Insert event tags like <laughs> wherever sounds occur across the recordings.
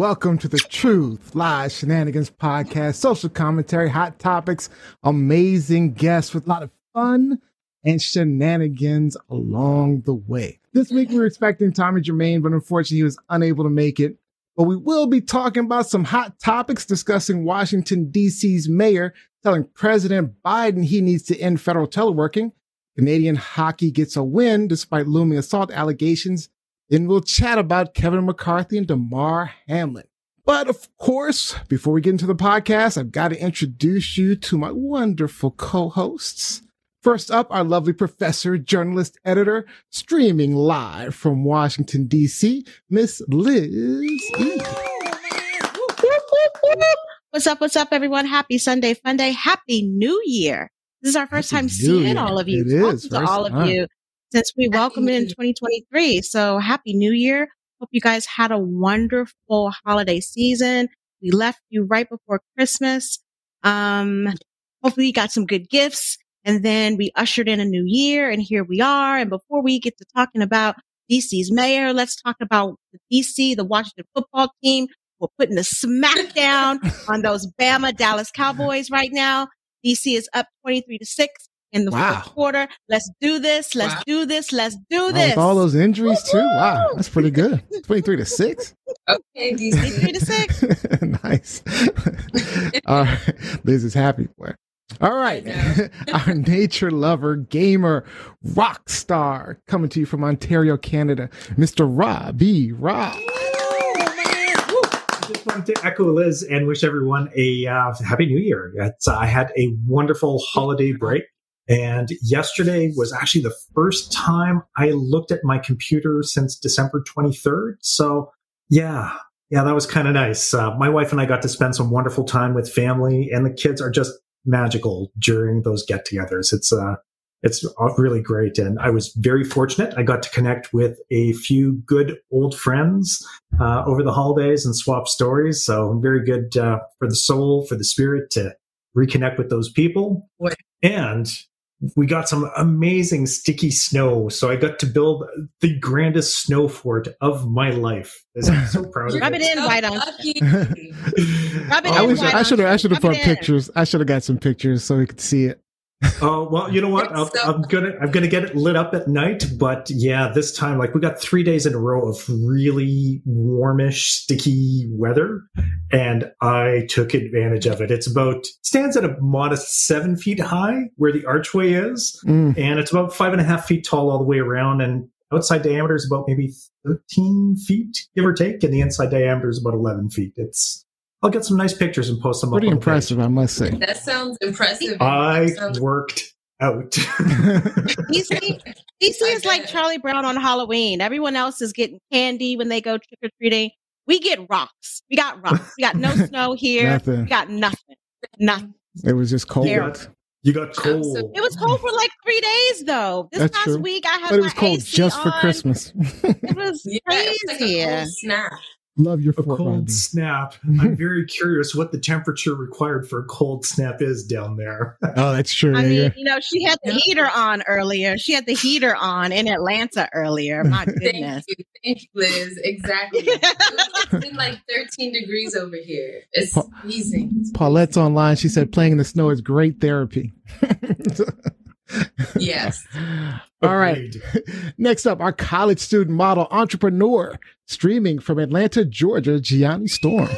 Welcome to the Truth Lies Shenanigans podcast, social commentary, hot topics, amazing guests with a lot of fun and shenanigans along the way. This week we were expecting Tommy Germain, but unfortunately he was unable to make it. But we will be talking about some hot topics, discussing Washington, D.C.'s mayor telling President Biden he needs to end federal teleworking. Canadian hockey gets a win despite looming assault allegations. Then we'll chat about Kevin McCarthy and Damar Hamlin. But of course, before we get into the podcast, I've got to introduce you to my wonderful co-hosts. First up, our lovely professor, journalist, editor, streaming live from Washington, D.C., Miss Liz E. What's up? What's up, everyone? Happy Sunday, fun day. Happy New Year. This is our first Happy time New seeing Year. all of you. It is, Welcome to all time. of you since we welcome New in 2023. So happy New Year. Hope you guys had a wonderful holiday season. We left you right before Christmas. Um, hopefully you got some good gifts and then we ushered in a new year and here we are. And before we get to talking about DC's mayor, let's talk about the DC, the Washington football team. We're putting the smackdown <laughs> on those Bama Dallas Cowboys right now. DC is up 23 to 6 in the Wow. fourth quarter. Let's do this. Let's Wow. do this. Let's do Oh, this. with all those injuries too. Wow, that's pretty good. Twenty-three to six. Okay, 23 to 6. <laughs> nice. <laughs> All right. Liz is happy for it. All right. <laughs> Our nature lover, gamer, rock star coming to you from Ontario, Canada, Mr. Robbie Rob. I just wanted to echo Liz and wish everyone a uh, happy new year. It's, I had a wonderful holiday break. And yesterday was actually the first time I looked at my computer since December 23rd. So, yeah, yeah, that was kind of nice. Uh, my wife and I got to spend some wonderful time with family, and the kids are just magical during those get togethers. It's, uh, it's really great. And I was very fortunate. I got to connect with a few good old friends uh, over the holidays and swap stories. So very good uh, for the soul, for the spirit to reconnect with those people. What? And we got some amazing sticky snow. So I got to build the grandest snow fort of my life. I'm so <laughs> proud of Rub it in, White on- oh, Rub it I in, White I on- should have I should have put pictures. I should have got some pictures so we could see it. Oh <laughs> well, you know what? I'll, So- I'm gonna I'm gonna get it lit up at night, but yeah, this time like we got three days in a row of really warmish, sticky weather, and I took advantage of it. It's about stands at a modest seven feet high where the archway is, Mm. and it's about five and a half feet tall all the way around, and outside diameter is about maybe thirteen feet, give or take, and the inside diameter is about eleven feet. It's I'll get some nice pictures and post them. Pretty up on page. impressive, I must say. That sounds impressive. I Sounds- <laughs> worked out. <laughs> DC, DC is like Charlie Brown on Halloween. Everyone else is getting candy when they go trick or treating. We get rocks. We got rocks. We got no <laughs> snow here. Nothing. We got nothing. Nothing. It was just cold. You got, you got cold. It was cold for like three days though. This That's past true. week I had But it my was cold AC just for. Christmas. It was Yeah, it was like a cold snap. Love your a Fort cold Robbie. snap. I'm <laughs> very curious what the temperature required for a cold snap is down there. Oh, that's true. I yeah, mean, yeah. you know, she had the heater on earlier. She had the heater on in Atlanta earlier. My goodness. <laughs> Thank you, thank you, Liz. Exactly. <laughs> it's been like 13 degrees over here. It's Pa- freezing. It's Paulette's online. She said playing in the snow is great therapy. Yes. All right. Agreed. Next up, our college student model entrepreneur streaming from Atlanta, Georgia, Gianni Storm.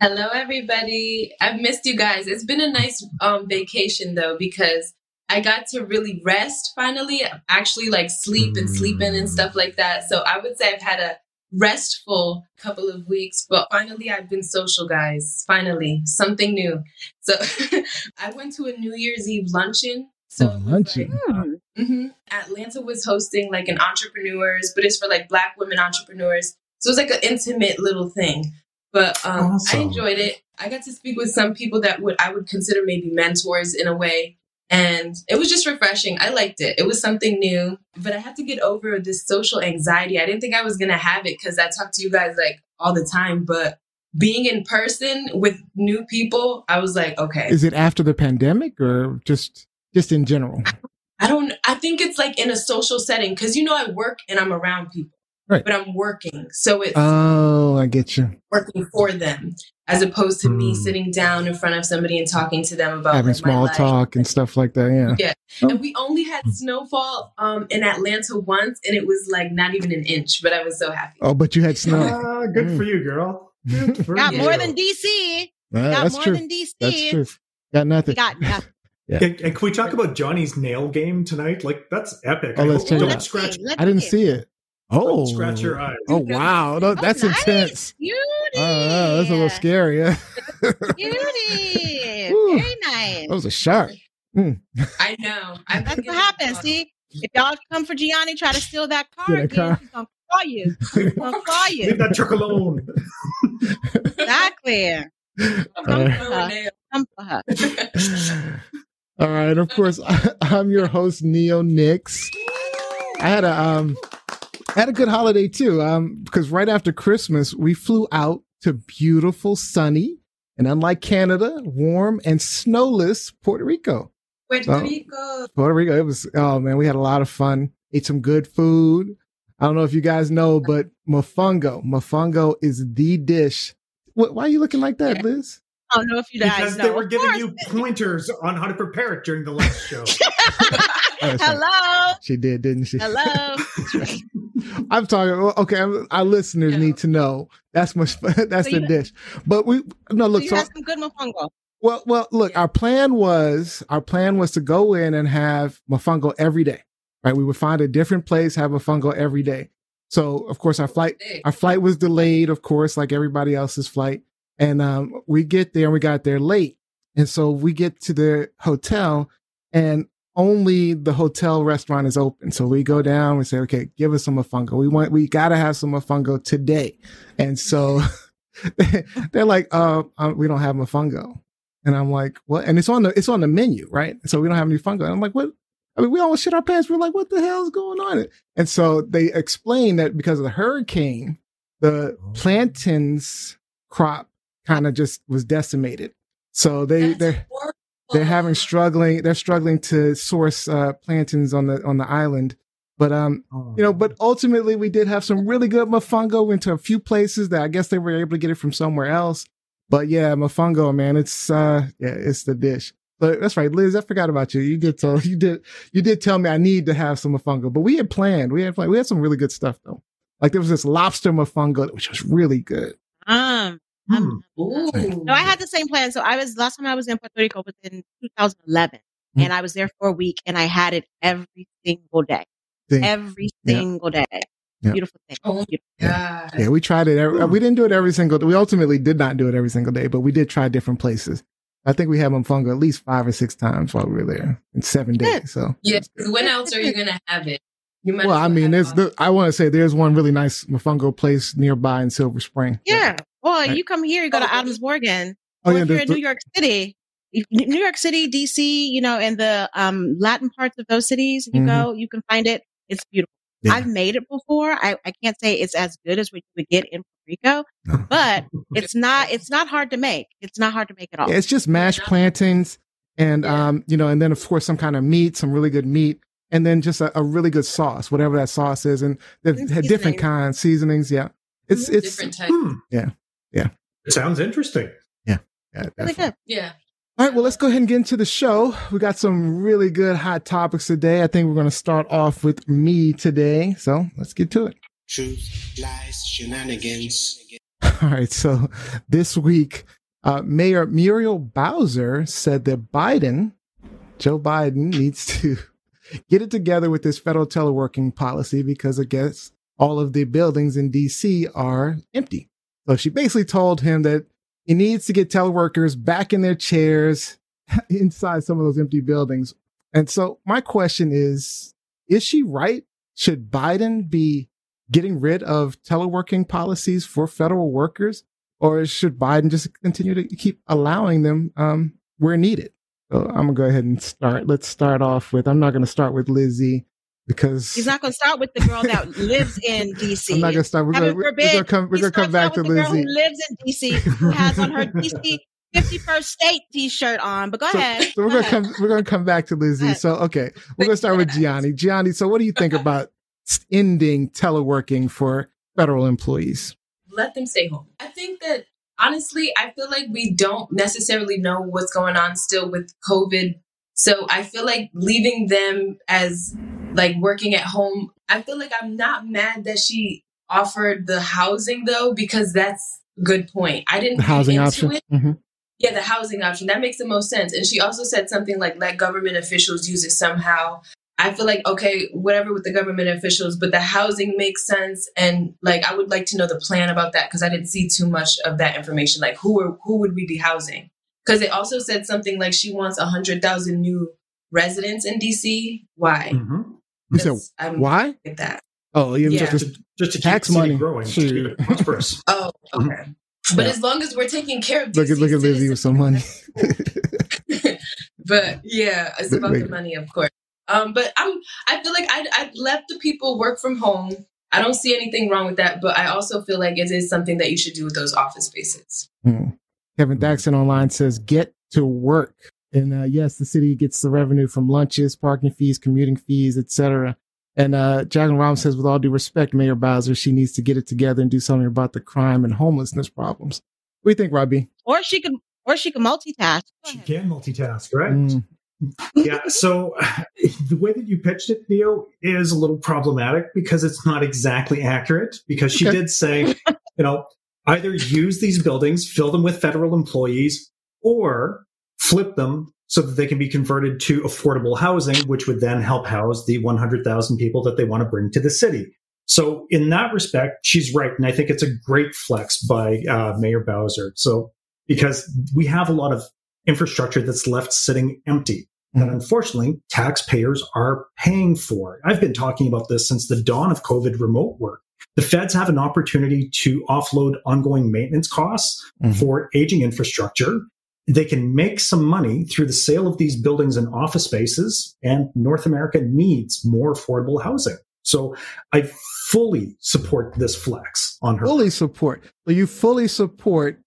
Hello, everybody. I've missed you guys. It's been a nice um, vacation though because I got to really rest finally. Actually, like sleep and sleeping and stuff like that. So I would say I've had a restful couple of weeks, but finally I've been social, guys. Finally, something new. So <laughs> I went to a New Year's Eve luncheon. So Oh, luncheon. Hmm. Hmm Atlanta was hosting like an entrepreneurs, but it's for like Black women entrepreneurs. So it was like an intimate little thing. But um, I enjoyed it. I got to speak with some people that would I would consider maybe mentors in a way. And it was just refreshing. I liked it. It was something new, but I had to get over this social anxiety. I didn't think I was going to have it because I talk to you guys like all the time. But being in person with new people, I was like, okay. Is it after the pandemic or just just in general? <laughs> I don't. I think it's like in a social setting because you know I work and I'm around people, Right. but I'm working, so it's Oh, I get you. working for them as opposed to me Hmm. sitting down in front of somebody and talking to them about Having like, my small life. talk and stuff like that. Yeah. Yeah, and we only had snowfall um, in Atlanta once, and it was like not even an inch, but I was so happy. Oh, but you had snow. Ah, good for you, girl. Good <laughs> for Got you. more than DC. Uh, Got that's more true. than DC. That's true. Got nothing. got nothing. And, and can we talk about Gianni's nail game tonight? Like that's epic. Oh, I let's hope check don't out. Let's scratch. Let's I didn't see. see it. Oh, Scratch your eyes. Oh wow, No, Oh, that's nice. intense. Beauty. Oh, that's a little scary. Yeah. Beauty. <laughs> Very nice. That was a shark. I know. I That's what happens. See, if y'all come for Gianni, try to steal that car, Yeah, that again, car. he's gonna claw you. He's gonna <laughs> claw Leave that truck alone. Exactly. <laughs> Come Uh, Come for her. All right. Of course, <laughs> I'm your host, Neo Nix. I had a um, I had a good holiday too. Um, because right after Christmas, we flew out to beautiful, sunny, and unlike Canada, warm and snowless Puerto Rico. Puerto Oh. Rico. Puerto Rico. It was oh man, we had a lot of fun. Ate some good food. I don't know if you guys know, but mofongo. Mofongo is the dish. What, why are you looking like that, Liz? I don't know if you guys Because know. they were Of giving course. you pointers on how to prepare it during the last <laughs> show. Oh, Hello. She did, didn't she? Hello. I'm talking. Okay, I'm- our listeners Yeah. need to know that's much. <laughs> That's So the you- dish. But we no So look. you So had some good mofongo. well, well, look. Our plan was our plan was to go in and have mofongo every day. Right, we would find a different place, have mofongo every day. So of course our flight our flight was delayed, of course, like everybody else's flight. And um, we get there and we got there late. And so we get to the hotel and only the hotel restaurant is open. So we go down, we say, okay, give us some mofongo. We want, we got to have some mofongo today. And so <laughs> they're like, uh, uh, we don't have mofongo. And I'm like, what? And it's on the, it's on the menu, right? So we don't have any fungo. And I'm like, what? I mean, we almost shit our pants. We're like, what the hell is going on? And so they explain that because of the hurricane, the plantains crop kind of just was decimated. So they That's they're horrible. they're having struggling they're struggling to source uh, plantains on the on the island. But um, you know, but ultimately we did have some really good mofongo. Went to a few places that I guess they were able to get it from somewhere else. But yeah, mofongo, man, it's uh, yeah, it's the dish. But that's right, Liz. I forgot about you. You did tell <laughs> you did you did tell me I need to have some mofongo. But we had planned. We had planned. We had some really good stuff though. Like there was this lobster mofongo which was really good. Um, Hmm. Ooh. no, I had the same plan. So I was last time I was in Puerto Rico was in 2011, Mm. and I was there for a week, and I had it every single day, Thing. every Yeah. single day. Yeah. Beautiful thing. Oh, Beautiful. God. Yeah, we tried it. Every, we didn't do it every single. day. We ultimately did not do it every single day, but we did try different places. I think we had mofongo at least five or six times while we were there in seven days. So, Yeah, 'cause when else are you <laughs> gonna have it? You might well, as I mean, there's the, I want to say there's one really nice mofongo place nearby in Silver Spring. Yeah. Well, Right. you come here, you go to Oh, Adams Morgan. Oh or yeah, if you're in New York City, New York City, DC, you know, and the um, Latin parts of those cities, you Mhm. go, you can find it. It's beautiful. Yeah. I've made it before. I, I can't say it's as good as what you would get in Puerto Rico, but <laughs> it's not. It's not hard to make. It's not hard to make at all. Yeah, it's just mashed plantains and Yeah. um, you know, and then of course some kind of meat, some really good meat, and then just a, a really good sauce, whatever that sauce is, and they've had different seasonings. kinds seasonings. Yeah, it's it's different type. Hmm. Yeah. Yeah. It sounds interesting. yeah, really definitely. good. Yeah. All right, well, let's go ahead and get into the show. We got some really good hot topics today. I think we're going to start off with me today. So let's get to it. Truth, lies, shenanigans. All right, so this week, uh, Mayor Muriel Bowser said that Biden, Joe Biden, needs to <laughs> get it together with this federal teleworking policy because I guess all of the buildings in DC are empty. So she basically told him that he needs to get teleworkers back in their chairs <laughs> inside some of those empty buildings. And so my question is, is she right? Should Biden be getting rid of teleworking policies for federal workers? Or should Biden just continue to keep allowing them um, where needed? So I'm gonna go ahead and start. Let's start off with. I'm not gonna start with Lizzie because He's not going to start with the girl that <laughs> lives in DC. I'm not gonna start. We're gonna, we're gonna come. We're gonna come back to with the girl Lizzie. who lives in DC, who has on her DC 51st <laughs> state T-shirt on. But go So, ahead. so we're gonna ahead. come. We're gonna come back to Lizzie. So okay, we're gonna start with <laughs> Gianni. Gianni. So what do you think about ending teleworking for federal employees? let them stay home. I think that honestly, I feel like we don't necessarily know what's going on still with COVID. So I feel like leaving them as like working at home, I feel like I'm not mad that she offered the housing though, because that's a good point. I didn't The housing into option. it. Mhm. Yeah, the housing option. That makes the most sense. And she also said something like, let government officials use it somehow. I feel like, okay, whatever with the government officials, but the housing makes sense. And like, I would like to know the plan about that because I didn't see too much of that information. Like, who are, who would we be housing? Because it also said something like she wants a 100,000 new residents in DC. Why? Mhm. You said I'm why? with that. Oh, yeah, Yeah. just Just, just to Tax the money. growing. Shoot. to prosperous. <laughs> Oh, <laughs> okay. But Yeah. as long as we're taking care of look at DC look at Lizzie with some money. <laughs> but yeah, it's Wait, about the money, of course. Um, but I'm I feel like I I let the people work from home. I don't see anything wrong with that, but I also feel like it is something that you should do with those office spaces. Hmm. Kevin Daxon online says, "Get to work." And uh, yes, the city gets the revenue from lunches, parking fees, commuting fees, etc. And uh, Jacqueline Robbins says, with all due respect, Mayor Bowser, she needs to get it together and do something about the crime and homelessness problems. What do you think, Robbie? or she could, or she could multitask. She can multitask, right? Mm, yeah. So <laughs> the way that you pitched it, Theo, is a little problematic because it's not exactly accurate. Because she Okay. did say, you know, either use these buildings, fill them with federal employees, or flip them so that they can be converted to affordable housing, which would then help house the 100,000 people that they want to bring to the city. So in that respect, she's right. And I think it's a great flex by uh, Mayor Bowser. So because we have a lot of infrastructure that's left sitting empty that unfortunately taxpayers are paying for. I've been talking about this since the dawn of COVID remote work. The feds have an opportunity to offload ongoing maintenance costs Mhm. for aging infrastructure. They can make some money through the sale of these buildings and office spaces, and North America needs more affordable housing. So I fully support this flex on her. fully support. You fully support.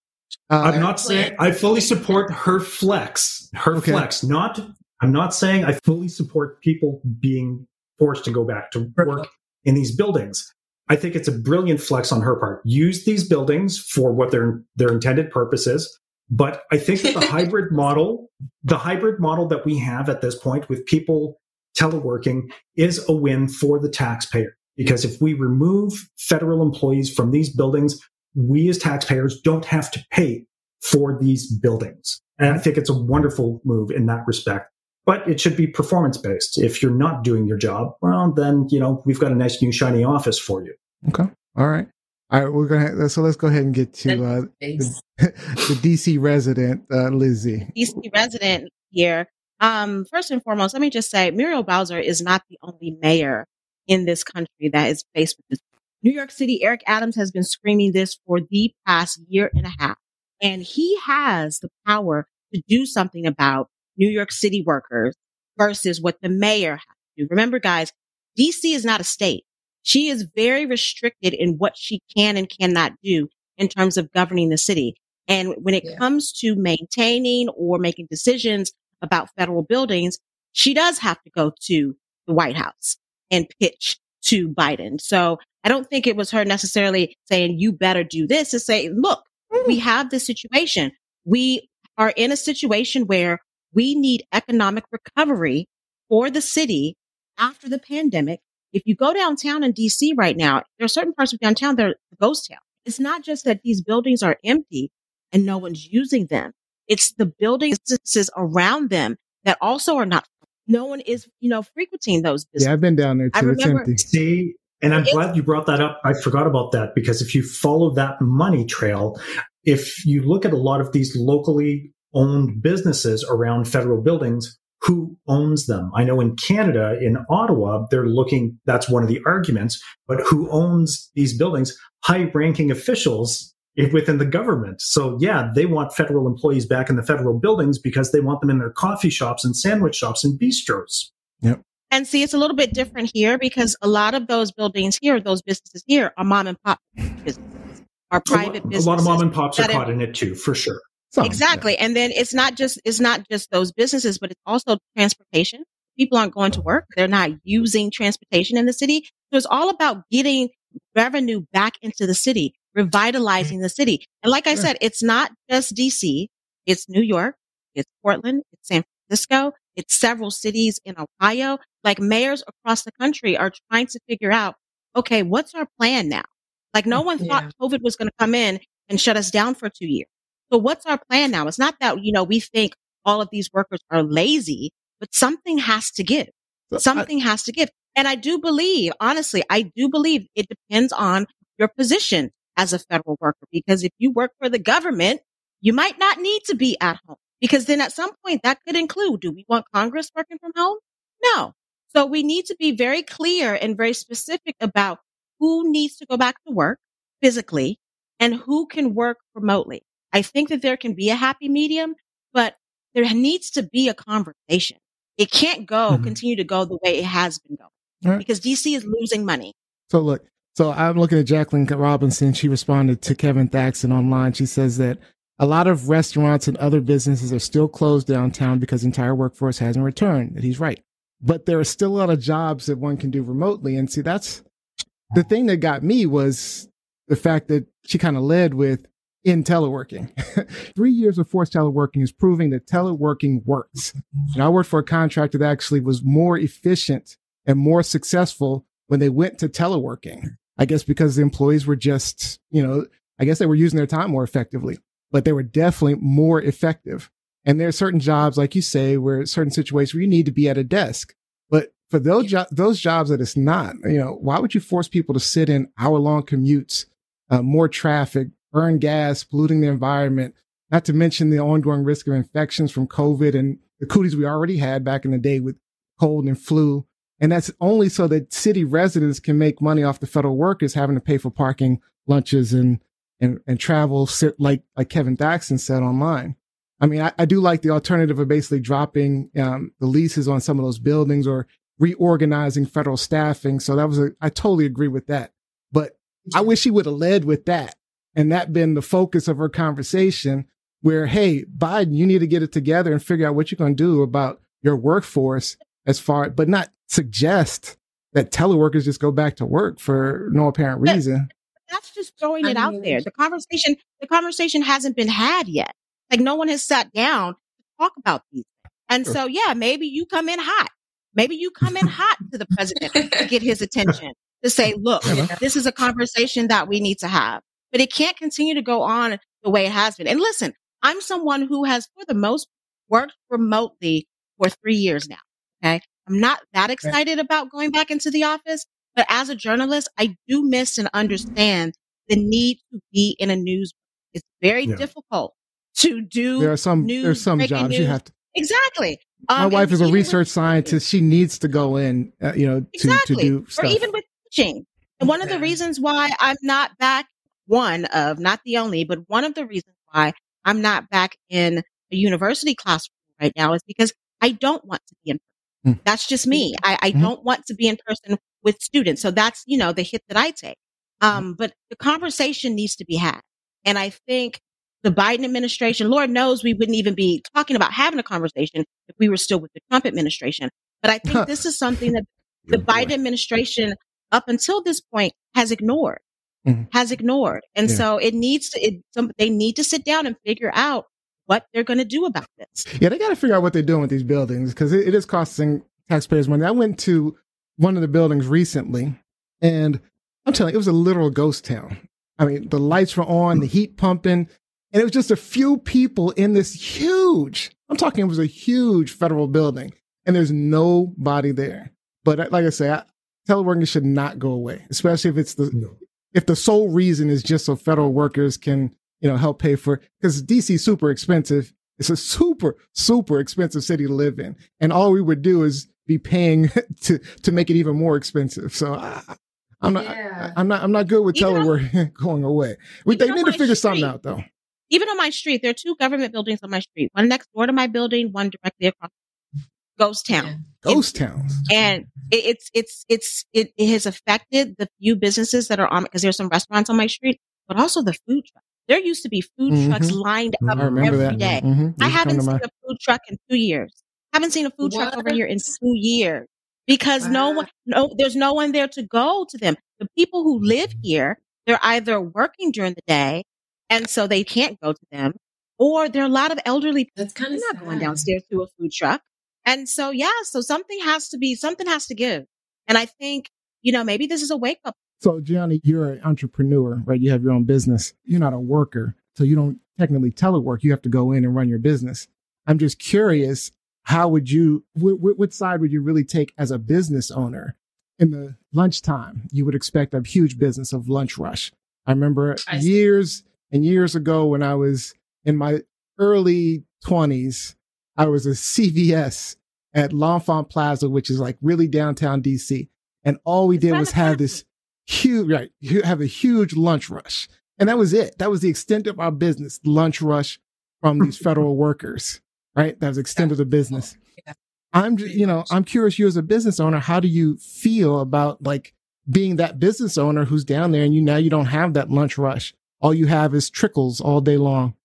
Uh, I'm not saying I fully support her flex, her Okay. flex. Not, I'm not saying I fully support people being forced to go back to work in these buildings. I think it's a brilliant flex on her part. Use these buildings for what their their intended purpose is. But I think that the <laughs> hybrid model, the hybrid model that we have at this point with people teleworking is a win for the taxpayer. Because if we remove federal employees from these buildings, we as taxpayers don't have to pay for these buildings. And I mm-hmm. think it's a wonderful move in that respect. But it should be performance based. If you're not doing your job, well, then, you know, we've got a nice new shiny office for you. okay. All right. All right. We're gonna. So let's go ahead and get to uh, Thanks. the <laughs> DC resident, uh, Lizzie. DC resident here. Um, first and foremost, let me just say Muriel Bowser is not the only mayor in this country that is faced with this. New York City, Eric Adams has been screaming this for the past year and a half. And he has the power to do something about New York City workers versus what the mayor has to do. Remember, guys, DC is not a state. She is very restricted in what she can and cannot do in terms of governing the city. And when it Yeah. comes to maintaining or making decisions about federal buildings, she does have to go to the White House and pitch to Biden. So I don't think it was her necessarily saying, you better do this to say, look, we mm. have this situation. We are in a situation where we need economic recovery for the city after the pandemic. If you go downtown in DC right now, there are certain parts of downtown that are a ghost town. It's not just that these buildings are empty and no one's using them. It's the buildings businesses around them that also are not. No one is, you know, frequenting those businesses. Yeah, I've been down there I too. It's remember- empty. See, And I'm It's- glad you brought that up. I forgot about that because if you follow that money trail, if you look at a lot of these locally owned businesses around federal buildings, who owns them? I know in Canada, in Ottawa, they're looking, that's one of the arguments, but who owns these buildings? High ranking officials within the government. So yeah, they want federal employees back in the federal buildings because they want them in their coffee shops and sandwich shops and bistros. Yep. And see, it's a little bit different here because a lot of those buildings here, those businesses here are mom and pop businesses, are A lo- private a, lot of mom and pops are that caught in it too, for sure. Some, exactly. And then it's not just, it's not just those businesses, but it's also transportation. People aren't going to work. They're not using transportation in the city. So it's all about getting revenue back into the city, mm-hmm. revitalizing the city. And like I Sure. said, it's not just DC. It's New York. It's Portland. It's San Francisco. It's several cities in Ohio. Like mayors across the country are trying to figure out, okay, what's our plan now? Like no mm, one thought COVID was going to come in and shut us down for two years. So what's our plan now? It's not that, you know, we think all of these workers are lazy, but something has to give. Something has to give. And I do believe, honestly, I do believe it depends on your position as a federal worker. Because if you work for the government, you might not need to be at home because then at some point that could include, do we want Congress working from home? No. So we need to be very clear and very specific about who needs to go back to work physically and who can work remotely. I think that there can be a happy medium, but there needs to be a conversation. It can't go, Mhm. continue to go the way it has been going right. because DC is losing money. So look, so I'm looking at Jacqueline Robinson. She responded to Kevin Thaxton online. She says that a lot of restaurants and other businesses are still closed downtown because the entire workforce hasn't returned. That he's right. But there are still a lot of jobs that one can do remotely. And see, that's the thing that got me was the fact that she kind of led with in teleworking. <laughs> Three years of forced teleworking is proving that teleworking works. And I worked for a contractor that actually was more efficient and more successful when they went to teleworking. I guess because the employees were just, you know, I guess they were using their time more effectively, but they were definitely more effective. And there are certain jobs, like you say, where certain situations where you need to be at a desk. But for those jo- those jobs that it's not, you know, why would you force people to sit in hour long commutes, uh, more traffic, burn gas, polluting the environment? Not to mention the ongoing risk of infections from COVID and the cooties we already had back in the day with cold and flu. And that's only so that city residents can make money off the federal workers having to pay for parking, lunches, and and, and travel. Sit like like Kevin Daxon said online. I mean, I, I do like the alternative of basically dropping um, the leases on some of those buildings or reorganizing federal staffing. So that was a I totally agree with that. But I wish he would have led with that and that been the focus of her conversation. Where hey, Biden, you need to get it together and figure out what you're going to do about your workforce as far, but not suggest that teleworkers just go back to work for no apparent reason. That's just throwing I it out there. The conversation, the conversation hasn't been had yet. Like no one has sat down to talk about these. And Sure. so, yeah, maybe you come in hot. Maybe you come in hot to the president to get his <laughs> attention to say, look, this is a conversation that we need to have. But it can't continue to go on the way it has been. And listen, I'm someone who has, for the most, worked remotely for three years now. Okay. I'm not that excited about going back into the office, but as a journalist, I do miss and understand the need to be in a news. It's very Yeah. difficult to do. There are some news, there's some jobs you have to. Exactly. My Um, wife is a research scientist. She needs to go in, uh, you know, to exactly. to do or even with teaching. And one of the reasons why I'm not back, one of, not the only, but one of the reasons why I'm not back in a university classroom right now is because I don't want to be in person. Mm. That's just me. I, I Mhm. don't want to be in person with students. So that's, you know, the hit that I take. Um, but the conversation needs to be had. And I think the Biden administration, Lord knows we wouldn't even be talking about having a conversation if we were still with the Trump administration. But I think <laughs> this is something that the Biden administration up until this point has ignored, Mhm. has ignored. And Yeah. so it needs to, it, some, they need to sit down and figure out what they're going to do about this. Yeah, they got to figure out what they're doing with these buildings because it, it is costing taxpayers money. I went to one of the buildings recently, and I'm telling you, it was a literal ghost town. I mean, the lights were on, the heat pumping, and it was just a few people in this huge. I'm talking, it was a huge federal building, and there's nobody there. But like I say, I, teleworking should not go away, especially if it's the No. If the sole reason is just so federal workers can you know help pay for because DC is super expensive. It's a super super expensive city to live in, and all we would do is be paying <laughs> to to make it even more expensive. So I, I'm not Yeah. I, am not I'm not good with Even on- <laughs> going away. We, they need to figure something out though. Even on my street, there are two government buildings on my street. One next door to my building, one directly across. Ghost town. Ghost towns. and it, it's it's it's it, it has affected the few businesses that are on because there's some restaurants on my street, but also the food truck. There used to be food Mhm. trucks lined up I remember every that. day. Mhm. I Used to come haven't seen my- a food truck in two years. Haven't seen a food truck over here in two years because no one, no, there's no one there to go to them. The people who live here, they're either working during the day, and so they can't go to them, or there are a lot of elderly That's kind of not going downstairs to a food truck. And so, yeah, so something has to be, something has to give. And I think, you know, maybe this is a wake up. So, Gianni, you're an entrepreneur, right? You have your own business. You're not a worker. So you don't technically telework. You have to go in and run your business. I'm just curious, how would you, wh- wh- what side would you really take as a business owner? In the lunchtime, you would expect a huge business of lunch rush. I remember I years and years ago when I was in my early 20s, I was a CVS at L'Enfant Plaza, which is like really downtown DC. And all we It's did was have this huge, right, you have a huge lunch rush. And that was it. That was the extent of our business, lunch rush from these <laughs> federal workers, right? That was the extent of the business. I'm, you know, I'm curious, you as a business owner, how do you feel about like being that business owner who's down there and you now you don't have that lunch rush? All you have is trickles all day long.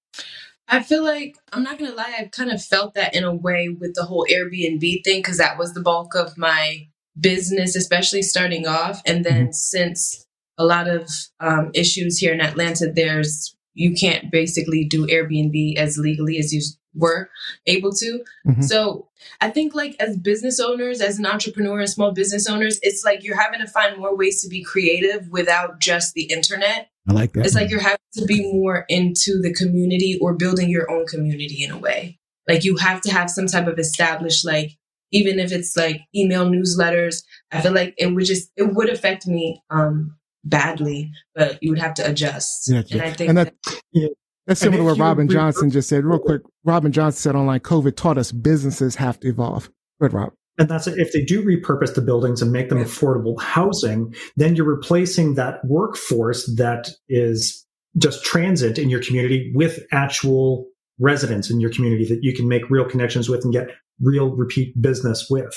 I feel like I'm not gonna lie, I've kind of felt that in a way with the whole Airbnb thing because that was the bulk of my business, especially starting off. And then since a lot of um, issues here in Atlanta, there's you can't basically do Airbnb as legally as you were able to. Mhm. So I think like as business owners, as an entrepreneur and small business owners, it's like you're having to find more ways to be creative without just the internet. I like that. It's like you're having to be more into the community or building your own community in a way. Like you have to have some type of established, like even if it's like email newsletters. I feel like it would just it would affect me um badly, but you would have to adjust. Yeah, and I think and that, Yeah. that's similar to what Robin Johnson just said. Real quick, Robin Johnson said online, COVID taught us businesses have to evolve. Good, Rob. And that's it. If they do repurpose the buildings and make them Yeah. affordable housing, then you're replacing that workforce that is just transit in your community with actual residents in your community that you can make real connections with and get real repeat business with.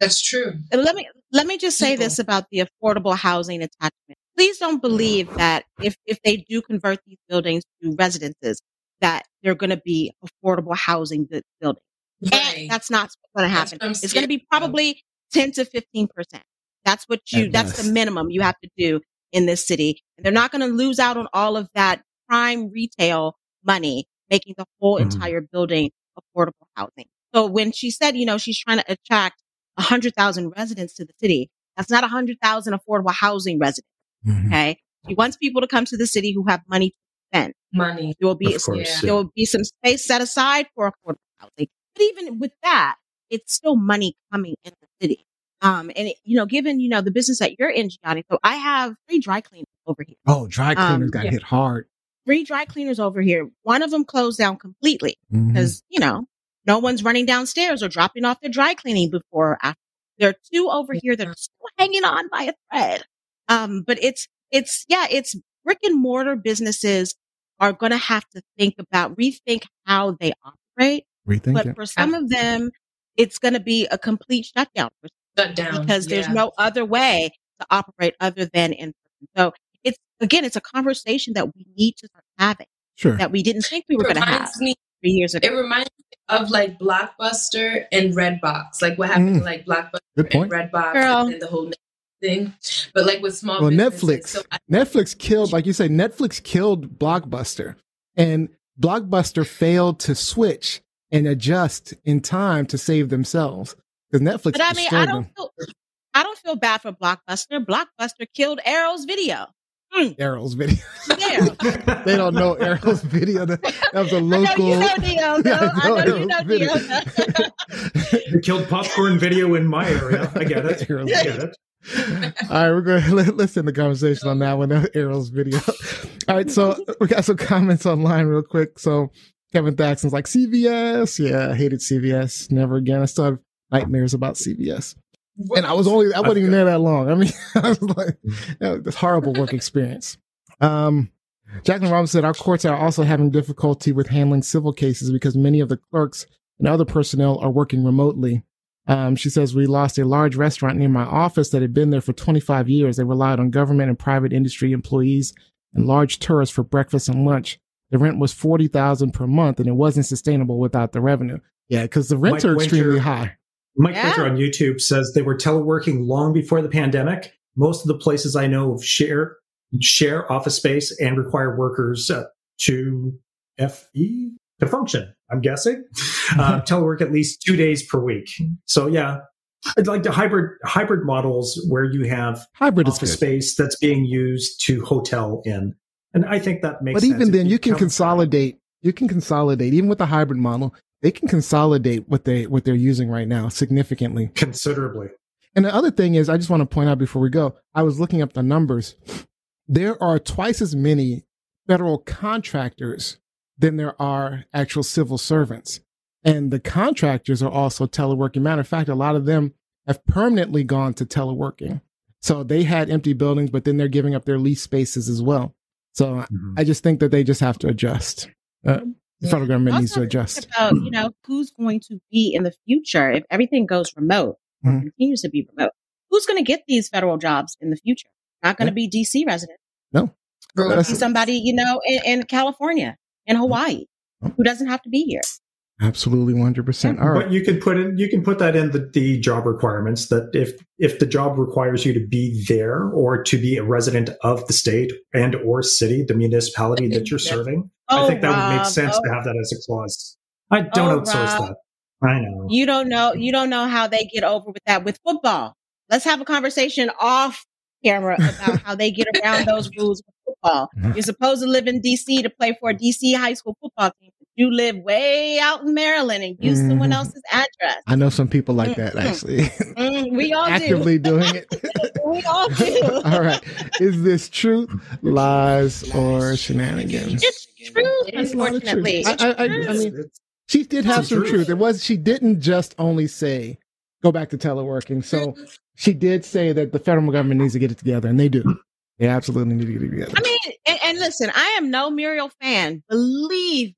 that's true. And let me, let me just say People. this about the affordable housing attachment. Please don't believe that if, if they do convert these buildings to residences, that they're going to be affordable housing buildings. Right. And that's not going to happen. It's going to be probably 10 to 15%. That's what you, At that's the minimum you have to do in this city. And they're not going to lose out on all of that prime retail money, making the whole Mhm. entire building affordable housing. So when she said, you know, she's trying to attract 100,000 residents to the city, that's not 100,000 affordable housing residents. Mhm. Okay. She wants people to come to the city who have money to spend. Money. There will be course. there will be some space set aside for affordable housing. But even with that, it's still money coming in the city. Um, and it, you know, given you know the business that you're in, Gianni, so I have three dry cleaners over here. Oh, dry cleaners Um, got yeah. hit hard. Three dry cleaners over here. One of them closed down completely because you know no one's running downstairs or dropping off their dry cleaning before or after. There are two over here that are still <laughs> hanging on by a thread. Um, but it's it's yeah, it's brick and mortar businesses are going to have to think about rethink how they operate. Rethink but it. for some of them, it's going to be a complete shutdown for Shut down. because there's no other way to operate other than in person. So it's again, it's a conversation that we need to start having Sure. that we didn't think we were going to have me three years ago. it reminds me of like Blockbuster and Redbox. Like what happened Mm. to like Blockbuster Good point. and Redbox Girl. and the whole thing. But like with small Well, Netflix. So I, Netflix killed, like you say, Netflix killed Blockbuster, and Blockbuster failed to switch and adjust in time to save themselves because Netflix But I mean, I destroyed don't them. feel I don't feel bad for Blockbuster. Blockbuster killed Erol's video. Mm. Erol's video. There. <laughs> they don't know Erol's video. That, that was a local. <laughs> know you know Dio. though. Yeah, I know you know video. Dio. They killed popcorn video in my area. I get it. Arrow's I get it. All right, we're going to let, let's end the conversation on that one. <laughs> That Erol's video. All right, so we got some comments online real quick. So Kevin Thaxton's like CVS. Yeah, I hated CVS. Never again. I still have nightmares about CVS. And I was only I wasn't even there that long. I mean, <laughs> I was like, that was a horrible work experience. Um, Jacqueline Robinson said our courts are also having difficulty with handling civil cases because many of the clerks and other personnel are working remotely. Um, she says we lost a large restaurant near my office that had been there for 25 years. They relied on government and private industry employees and large tourists for breakfast and lunch. The rent was 40,000 per month and it wasn't sustainable without the revenue. Yeah, because the rents Mike are extremely Winter- high. Mike Yeah. Winter on YouTube says they were teleworking long before the pandemic. Most of the places I know of share share office space and require workers uh, to FE to function. I'm guessing <laughs> uh, telework at least two days per week. So yeah, I'd like the hybrid hybrid models where you have Hybrid office space that's being used to hotel in, and I think that makes. Sense. But even then, you can consolidate. You can consolidate even with the hybrid model. They can consolidate what they what they're using right now significantly. considerably. And the other thing is, I just want to point out before we go, I was looking up the numbers. There are twice as many federal contractors than there are actual civil servants. And the contractors are also teleworking. Matter of fact, a lot of them have permanently gone to teleworking. So they had empty buildings, but then they're giving up their lease spaces as well. So I just think that they just have to adjust. Uh, the federal government Also, needs to adjust. About you know who's going to be in the future if everything goes remote or Mhm. continues to be remote. Who's going to get these federal jobs in the future? Not going to be DC residents. No. Bro, That's- Be somebody you know in, in California, in Hawaii, who doesn't have to be here. Absolutely, 100%. All right. But you can put in you can put that in the, the job requirements that if if the job requires you to be there or to be a resident of the state and or city, the municipality that you're Yeah. serving, Oh, I think that would make sense oh, to have that as a clause. I don't Oh, outsource Rob. that. I know. You don't know. You don't know how they get over with that with football. Let's have a conversation off camera about how they get around those <laughs> rules with football. You're supposed to live in DC to play for a DC high school football team. But you live way out in Maryland and use someone Mhm. else's address. I know some people like that Mm, actually, <laughs> Mm, we all actively doing it. do. <laughs> We all do. <laughs> All right. Is this truth, lies, or shenanigans? It's true, It's a lot truth. unfortunately. I, I, I, I mean, she did have It's some true. truth. It was she didn't just only say go back to teleworking. So she did say that the federal government needs to get it together, and they do. They absolutely need to get it together. I mean, and, and listen, I am no Muriel fan, believe, me,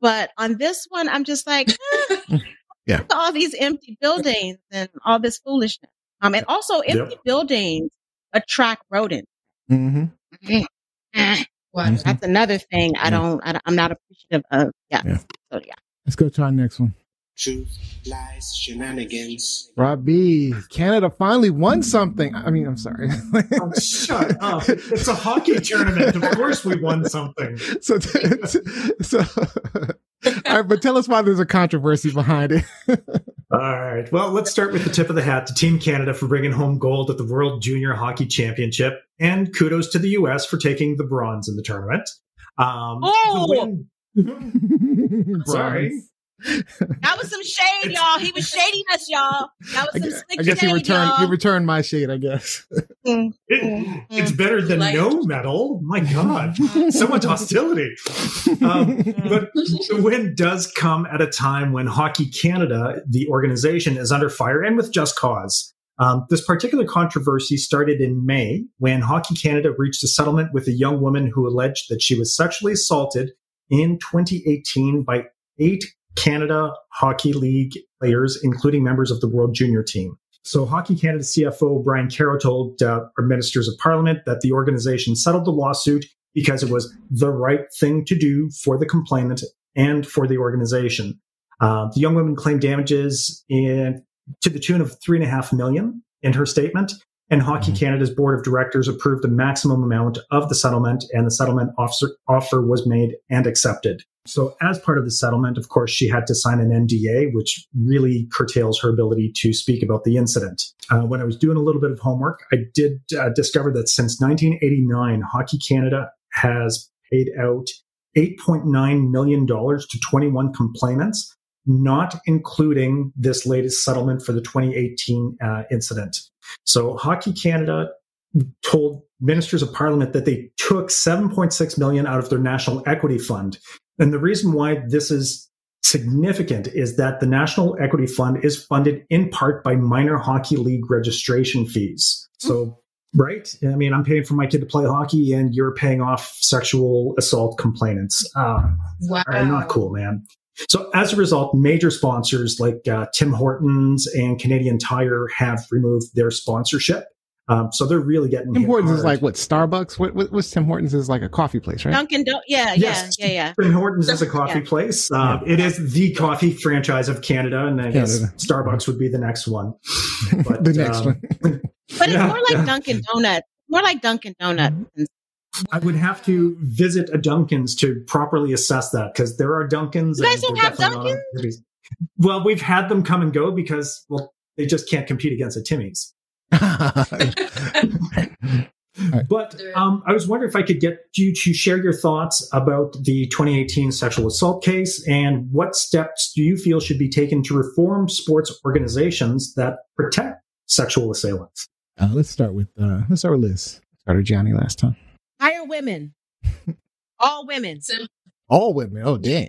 but on this one, I'm just like, eh, Yeah. look at all these empty buildings and all this foolishness. Um, and also empty buildings attract rodents. Mm-hmm. Eh, Wow. That's another thing I Yeah. don't, I, am not appreciative of. Yeah. Yeah. So yeah. Let's go to our next one. Truth, lies, shenanigans. Rob B. Canada finally won something. I mean, I'm sorry. Oh, shut up! It's a hockey tournament. Of course, we won something. so, so, all right, but tell us why there's a controversy behind it. All right. Well, let's start with the tip of the hat to Team Canada for bringing home gold at the World Junior Hockey Championship, and kudos to the U.S. for taking the bronze in the tournament. Um, Oh! the win- <laughs> Sorry. Bronze. That was some shade, y'all. He was shading us, y'all. That I was some guess, slick I guess shade, he returned. y'all. He returned my shade. I guess. <laughs> It- it's Mm. better than Like- no metal. My God, so much hostility. Um, <laughs> but the win does come at a time when Hockey Canada, the organization, is under fire and with just cause. Um, this particular controversy started in May when Hockey Canada reached a settlement with a young woman who alleged that she was sexually assaulted in 2018 by eight Canada Hockey League players, including members of the World Junior team. So, Hockey Canada CFO Brian Cairo told uh, our ministers of parliament that the organization settled the lawsuit because it was the right thing to do for the complainant and for the organization. Uh, the young woman claimed damages in to the tune of three and a half million in her statement. And Hockey Canada's board of directors approved the maximum amount of the settlement, and the settlement officer, offer was made and accepted. So, as part of the settlement, of course, she had to sign an NDA, which really curtails her ability to speak about the incident. Uh, when I was doing a little bit of homework, I did uh, discover that since 1989, Hockey Canada has paid out $8.9 million to 21 complainants, not including this latest settlement for the 2018 uh, incident. So Hockey Canada told ministers of parliament that they took 7.6 million out of their national equity fund. And the reason why this is significant is that the national equity fund is funded in part by minor hockey league registration fees. So, right? I mean, I'm paying for my kid to play hockey and you're paying off sexual assault complainants. Uh, Wow. not cool, man. So as a result, major sponsors like uh, Tim Hortons and Canadian Tire have removed their sponsorship. Um, so they're really getting Tim hit Hortons is like what Starbucks. What, what what's Tim Hortons is like a coffee place, right? Dunkin' Don't. Yeah, Yes. yeah, yeah, yeah. Tim Hortons is a coffee Yeah. place. Uh, It is the coffee franchise of Canada, and I guess Canada. Starbucks would be the next one. <laughs> But, the next um, one. <laughs> But it's more like yeah. Dunkin' Donuts. More like Dunkin' Donuts. I would have to visit a Dunkin's to properly assess that because there are Dunkin's. You guys don't have they're definitely not Timmy's. Well, we've had them come and go because well, they just can't compete against a Timmy's. <laughs> But um, I was wondering if I could get you to share your thoughts about the 2018 sexual assault case and what steps do you feel should be taken to reform sports organizations that protect sexual assailants? uh, let's start with uh, let's start with Liz. Started Johnny last time. Hire women. <laughs> All women. All women. Oh dang.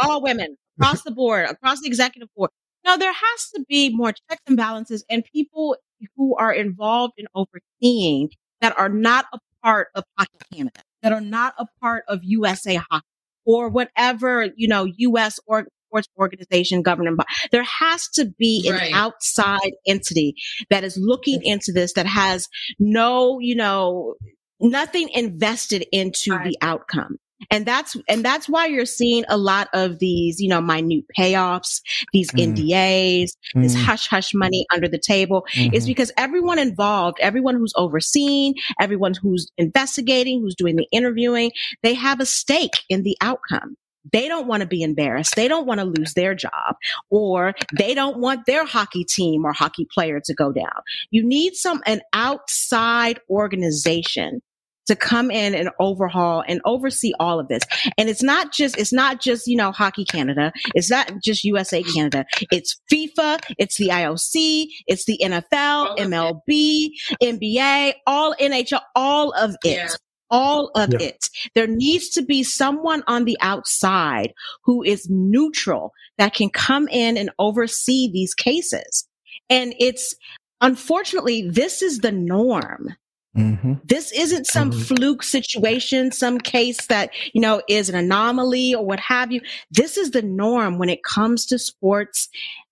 all women across the board, across the executive board. No, there has to be more checks and balances and people who are involved in overseeing that are not a part of Hockey Canada, that are not a part of USA Hockey or whatever, you know, US or sports organization governing by. There has to be Right. an outside entity that is looking into this that has no, you know, nothing invested into Right. the outcome. And that's and that's why you're seeing a lot of these, you know, minute payoffs, these Mm. NDAs, this Mm, hush hush money under the table. It's mhm. because everyone involved, everyone who's overseeing, everyone who's investigating, who's doing the interviewing, they have a stake in the outcome. They don't want to be embarrassed. They don't want to lose their job or they don't want their hockey team or hockey player to go down. You need some, an outside organization to come in and overhaul and oversee all of this. And it's not just, it's not just, you know, Hockey Canada. It's not just USA Canada. It's FIFA. It's the IOC. It's the NFL, of it. MLB, NBA, all NHL, all of it. Yeah. All of Yeah. it. There needs to be someone on the outside who is neutral that can come in and oversee these cases. And it's, unfortunately, this is the norm. Mhm. This isn't some Mhm. fluke situation, some case that, you know, is an anomaly or what have you. This is the norm when it comes to sports,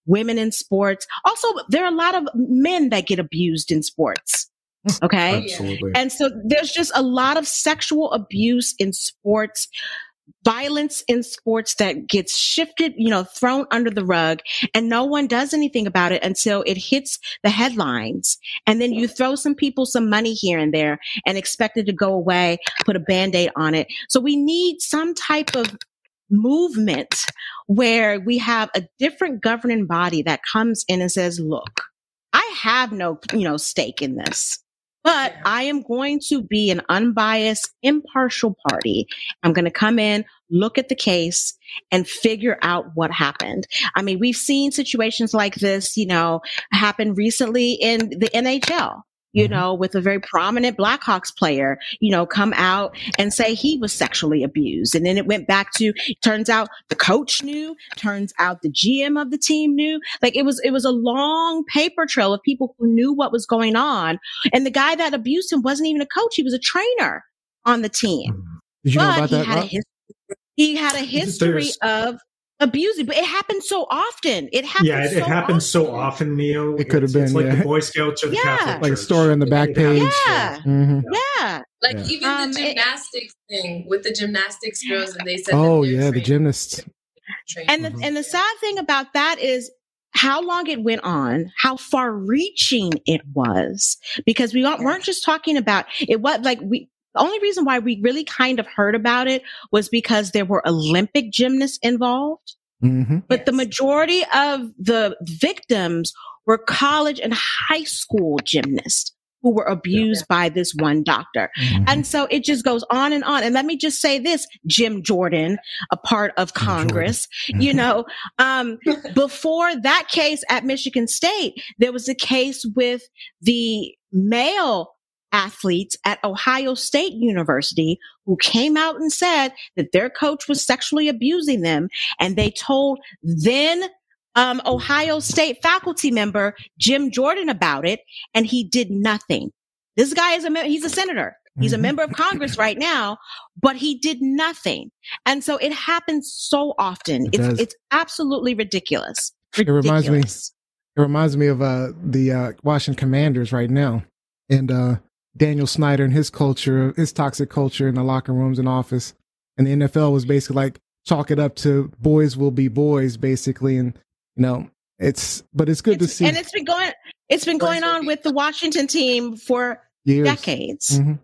women in sports. Also, there are a lot of men that get abused in sports. Okay. Absolutely. And so there's just a lot of sexual abuse in sports, violence in sports that gets shifted, you know, thrown under the rug and no one does anything about it until it hits the headlines. And then you throw some people some money here and there and expect it to go away, put a band-aid on it. So we need some type of movement where we have a different governing body that comes in and says, look, I have no, you know, stake in this. But I am going to be an unbiased, impartial party. I'm going to come in, look at the case, and figure out what happened. I mean, we've seen situations like this, you know, happen recently in the NHL. You Mhm. know, with a very prominent Blackhawks player, you know, come out and say he was sexually abused. And then it went back to, turns out the coach knew, turns out the GM of the team knew. Like it was, it was a long paper trail of people who knew what was going on. And the guy that abused him wasn't even a coach. He was a trainer on the team. Did you know but about he that? had a history. He had a history There's- of abusing, but it happened so often. It happened. yeah, it, it so happens so often. often, Neo. It could've It's- It's been, like yeah. the Boy Scouts or the Yeah. Catholic Like a Church. story on the back It happens. page. Yeah. Mhm. Yeah. Like Yeah. even Um, the it- gymnastics thing with the gymnastics girls, and they said, Oh that they're yeah, the gymnasts. trained. And the, Mhm. and the sad thing about that is how long it went on, how far reaching it was, because we weren't weren't just talking about it. Was like we, the only reason why we really kind of heard about it was because there were Olympic gymnasts involved, hmm but the majority of the victims were college and high school gymnasts who were abused by this one doctor. Mhm. And so it just goes on and on. And let me just say this, Jim Jordan, a part of Jim Jordan. Congress, Mhm. you know, um, <laughs> before that case at Michigan State, there was a case with the male athletes at Ohio State University who came out and said that their coach was sexually abusing them. And they told then um, Ohio State faculty member Jim Jordan about it, and he did nothing. This guy is a he's a senator. He's a Mhm. member of Congress <laughs> right now, but he did nothing. And so it happens so often. It does. it's it's absolutely ridiculous. It reminds me- It reminds me of uh, the uh, Washington Commanders right now, and uh, Daniel Snyder and his culture, his toxic culture in the locker rooms and office, and the NFL was basically like chalk it up to boys will be boys, basically, and you know it's but it's good It's- to see And it's been going it's been going on with the Washington team for years. decades. Mhm.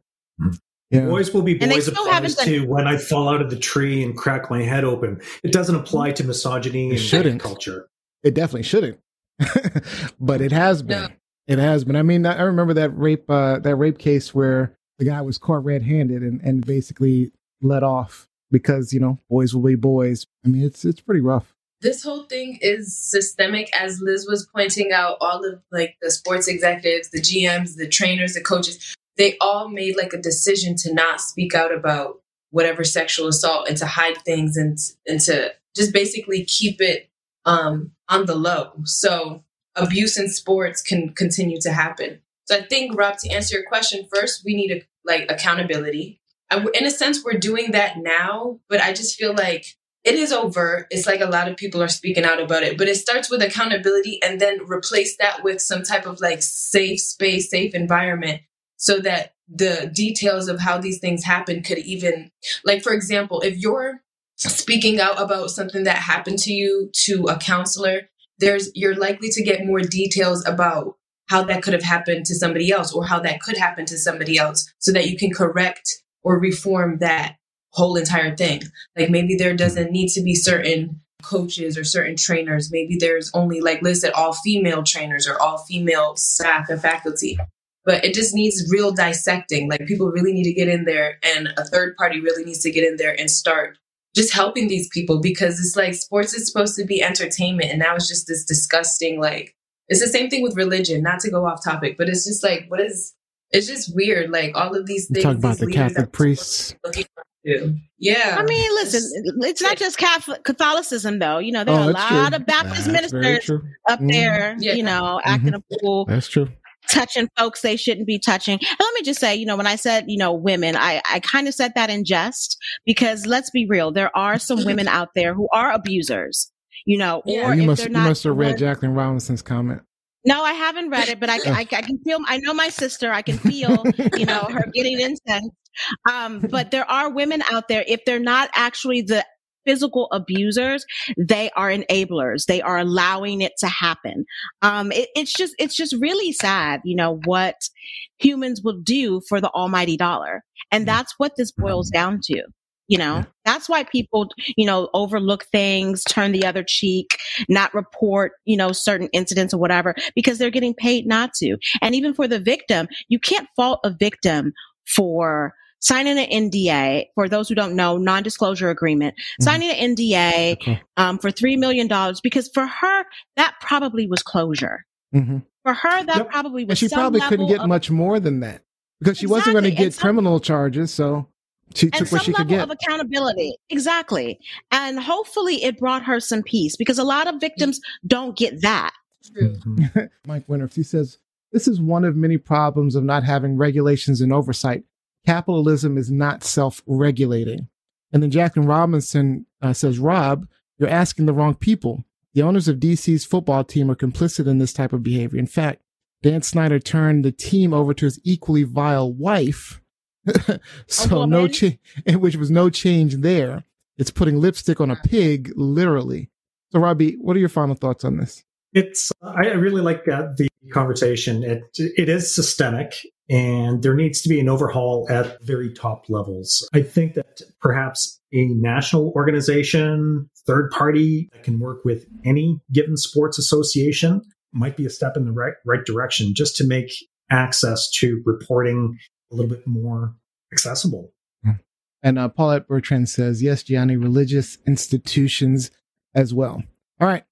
Yeah, Boys will be And they boys still applies haven't to when I fall out of the tree and crack my head open. It doesn't apply to misogyny It and shouldn't. culture. it definitely shouldn't, <laughs> but it has been. No. It has been. I mean, I remember that rape uh, that rape case where the guy was caught red-handed and, and basically let off because you know boys will be boys. I mean, it's it's pretty rough. this whole thing is systemic as liz was pointing out all of like the sports executives the gms the trainers the coaches they all made like a decision to not speak out about whatever sexual assault and to hide things and and to just basically keep it um on the low so abuse in sports can continue to happen so i think rob to answer your question first we need a, like accountability I- in a sense we're doing that now but i just feel like it is overt. It's like a lot of people are speaking out about it, but it starts with accountability and then replace that with some type of like safe space, safe environment so that the details of how these things happen could even, like, for example, if you're speaking out about something that happened to you to a counselor, there's, you're likely to get more details about how that could have happened to somebody else or how that could happen to somebody else so that you can correct or reform that whole entire thing. Like maybe there doesn't need to be certain coaches or certain trainers. Maybe there's only like listed all female trainers or all female staff and faculty. But it just needs real dissecting. Like people really need to get in there and a third party really needs to get in there and start just helping these people because it's like sports is supposed to be entertainment and now it's just this disgusting like it's the same thing with religion, not to go off topic, but it's just like what is it's just weird. Like all of these You things. talk about the Catholic priests. looking. Yeah. I mean, listen, it's not just Catholic, Catholicism, though. You know, there are a Oh, that's lot true. of Baptist That's ministers true. up Mhm. there, Yeah. you know, acting a fool, That's true. Touching folks they shouldn't be touching. And let me just say, you know, when I said, you know, women, I, I kind of said that in jest because let's be real, there are some women <laughs> out there who are abusers, you know, Yeah. or you if must you must have read Jacqueline Robinson's comment. No, I haven't read it, but I, I, I can feel, I know my sister, I can feel, you know, her getting <laughs> incensed. Um, but there are women out there, if they're not actually the physical abusers, they are enablers. They are allowing it to happen. Um, it, it's just, it's just really sad, you know, what humans will do for the almighty dollar. And that's what this boils down to. You know, that's why people, you know, overlook things, turn the other cheek, not report, you know, certain incidents or whatever, because they're getting paid not to. And even for the victim, you can't fault a victim for signing an NDA. For those who don't know, non-disclosure agreement, Mhm. signing an NDA Okay. um, for three million dollars, because for her that probably was closure. hmm For her, that Yep. probably was. And she some probably couldn't get of- much more than that because she wasn't going to get some- criminal charges. So she and took some what she level could get. of accountability. Exactly. And hopefully it brought her some peace because a lot of victims don't get that. True. Mhm. <laughs> Mike Winters, he says, This is one of many problems of not having regulations and oversight. Capitalism is not self regulating. And then Jacqueline Robinson uh, says, Rob, you're asking the wrong people. The owners of DC's football team are complicit in this type of behavior. In fact, Dan Snyder turned the team over to his equally vile wife. <laughs> so no change, <laughs> which was no change there. It's putting lipstick on a pig, literally. So, Robbie, what are your final thoughts on this? It's I I really like uh, the conversation. It it is systemic, and there needs to be an overhaul at very top levels. I think that perhaps a national organization, third party that can work with any given sports association might be a step in the right right direction, just to make access to reporting a little bit more accessible. And uh, Paulette Bertrand says, yes, Gianni, religious institutions as well. All right.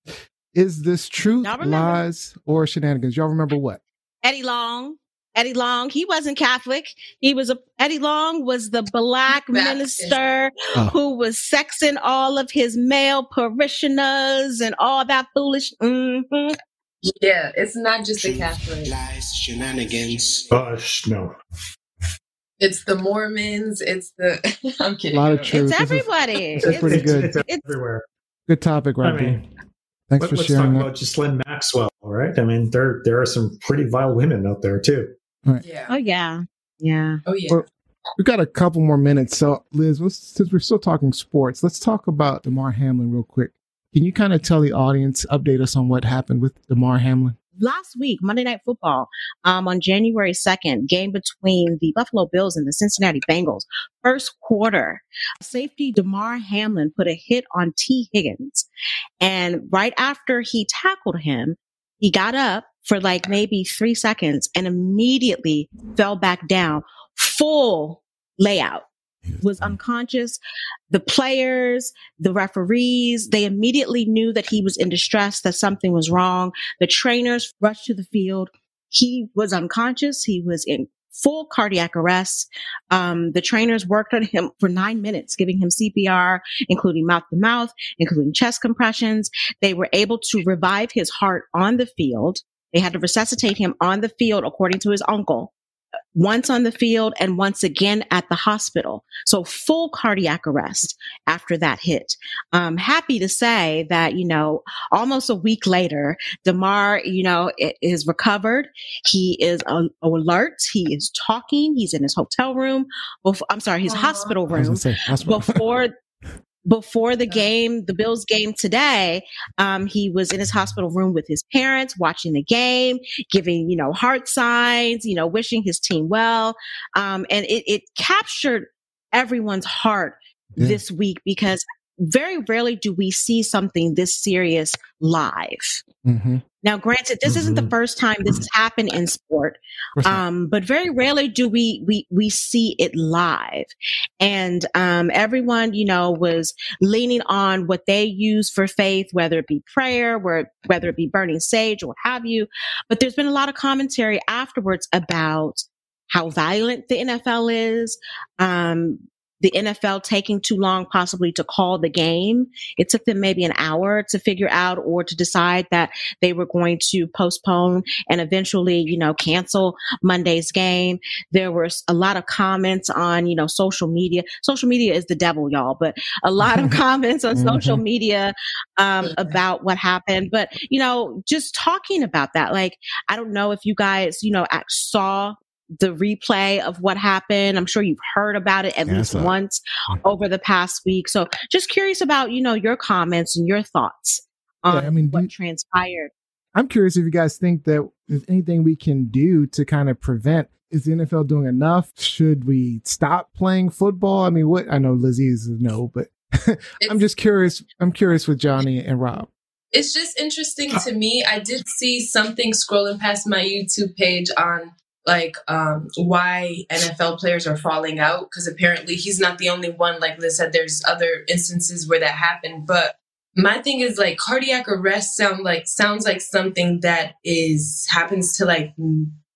Is this truth, lies, or shenanigans? Y'all remember what? Eddie Long. Eddie Long, he wasn't Catholic. He was a Eddie Long was the black Baptist. minister Oh. who was sexing all of his male parishioners and all that foolish. hmm Yeah, it's not just the Catholic. Lies, shenanigans. Gosh, no. It's the Mormons. It's the. <laughs> I'm A kidding. lot of truth. It's everybody. this is pretty good. It's, It's- everywhere. good topic, I Robbie. mean, Thanks let, for us sharing talk that. about Ghislaine Maxwell, all right? I mean, there there are some pretty vile women out there too. Oh Yeah. yeah, yeah. Oh yeah. Well, We've got a couple more minutes. So, Liz, let's, since we're still talking sports, let's talk about Damar Hamlin real quick. Can you kind of tell the audience, update us on what happened with Damar Hamlin? last week, Monday Night Football, um, on January 2nd, game between the Buffalo Bills and the Cincinnati Bengals. First quarter, safety Damar Hamlin put a hit on Tee Higgins. And right after he tackled him, he got up for like maybe three seconds and immediately fell back down, full layout. Was unconscious. The players, the referees, they immediately knew that he was in distress, that something was wrong. The trainers rushed to the field. He was unconscious. He was in full cardiac arrest. Um, the trainers worked on him for nine minutes, giving him CPR, including mouth to mouth, including chest compressions. They were able to revive his heart on the field. They had to resuscitate him on the field, according to his uncle, once on the field and once again at the hospital. So full cardiac arrest after that hit. I'm happy to say that, you know, almost a week later, Damar, you know, i- is recovered. He is uh, alert. He is talking. He's in his hotel room. Bef- I'm sorry, his Aw. hospital room gonna say, hospital. <laughs> before before the game, the Bills game today, um, he was in his hospital room with his parents, watching the game, giving you know heart signs, you know, wishing his team well, um, and it, it captured everyone's heart Yeah. this week because very rarely do we see something this serious live. Mhm. Now, granted, this isn't the Mhm. first time this has happened in sport, Of course not. um, but very rarely do we we we see it live. And um, everyone, you know, was leaning on what they use for faith, whether it be prayer, where, whether it be burning sage or what have you. But there's been a lot of commentary afterwards about how violent the NFL is. Um, the NFL taking too long possibly to call the game. It took them maybe an hour to figure out or to decide that they were going to postpone and eventually, you know, cancel Monday's game. There was a lot of comments on, you know, social media. Social media is the devil, y'all, but a lot of <laughs> comments on social media um, about what happened. But, you know, just talking about that, like, I don't know if you guys, you know, saw the replay of what happened. I'm sure you've heard about it at Yeah, least saw once over the past week. So just curious about, you know, your comments and your thoughts on Yeah, I mean, do what you- transpired. I'm curious if you guys think that there's anything we can do to kind of prevent. Is the NFL doing enough? Should we stop playing football? I mean, what I know Lizzie is a no, but <laughs> I'm just curious. I'm curious with Johnny and Rob. it's just interesting to me. I did see something scrolling past my YouTube page on like um, why NFL players are falling out because apparently he's not the only one. Like Liz said, there's other instances where that happened. But my thing is like cardiac arrest sound like sounds like something that is happens to like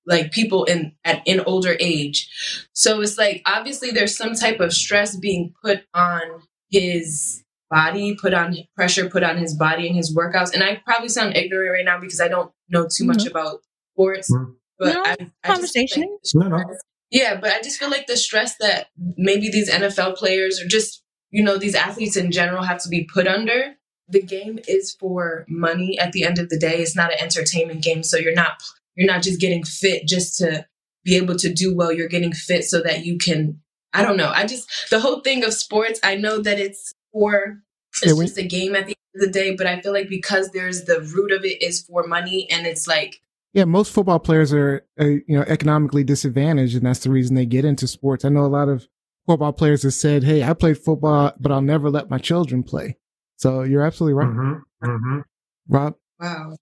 like people in at in older age. So it's like obviously there's some type of stress being put on his body, put on pressure, put on his body and his workouts. And I probably sound ignorant right now because I don't know too much about sports. Mhm. But No, I, I conversation. think- No, no. yeah, but I just feel like the stress that maybe these NFL players or just, you know, these athletes in general have to be put under. The game is for money at the end of the day. It's not an entertainment game. So you're not you're not just getting fit just to be able to do well. You're getting fit so that you can I don't know. I just the whole thing of sports, I know that it's for it's Yeah, just a game at the end of the day, but I feel like because there's the root of it is for money and it's like Yeah, most football players are, uh, you know, economically disadvantaged, and that's the reason they get into sports. I know a lot of football players have said, "Hey, I played football, but I'll never let my children play." So you're absolutely right, Mhm, mhm. Rob. wow.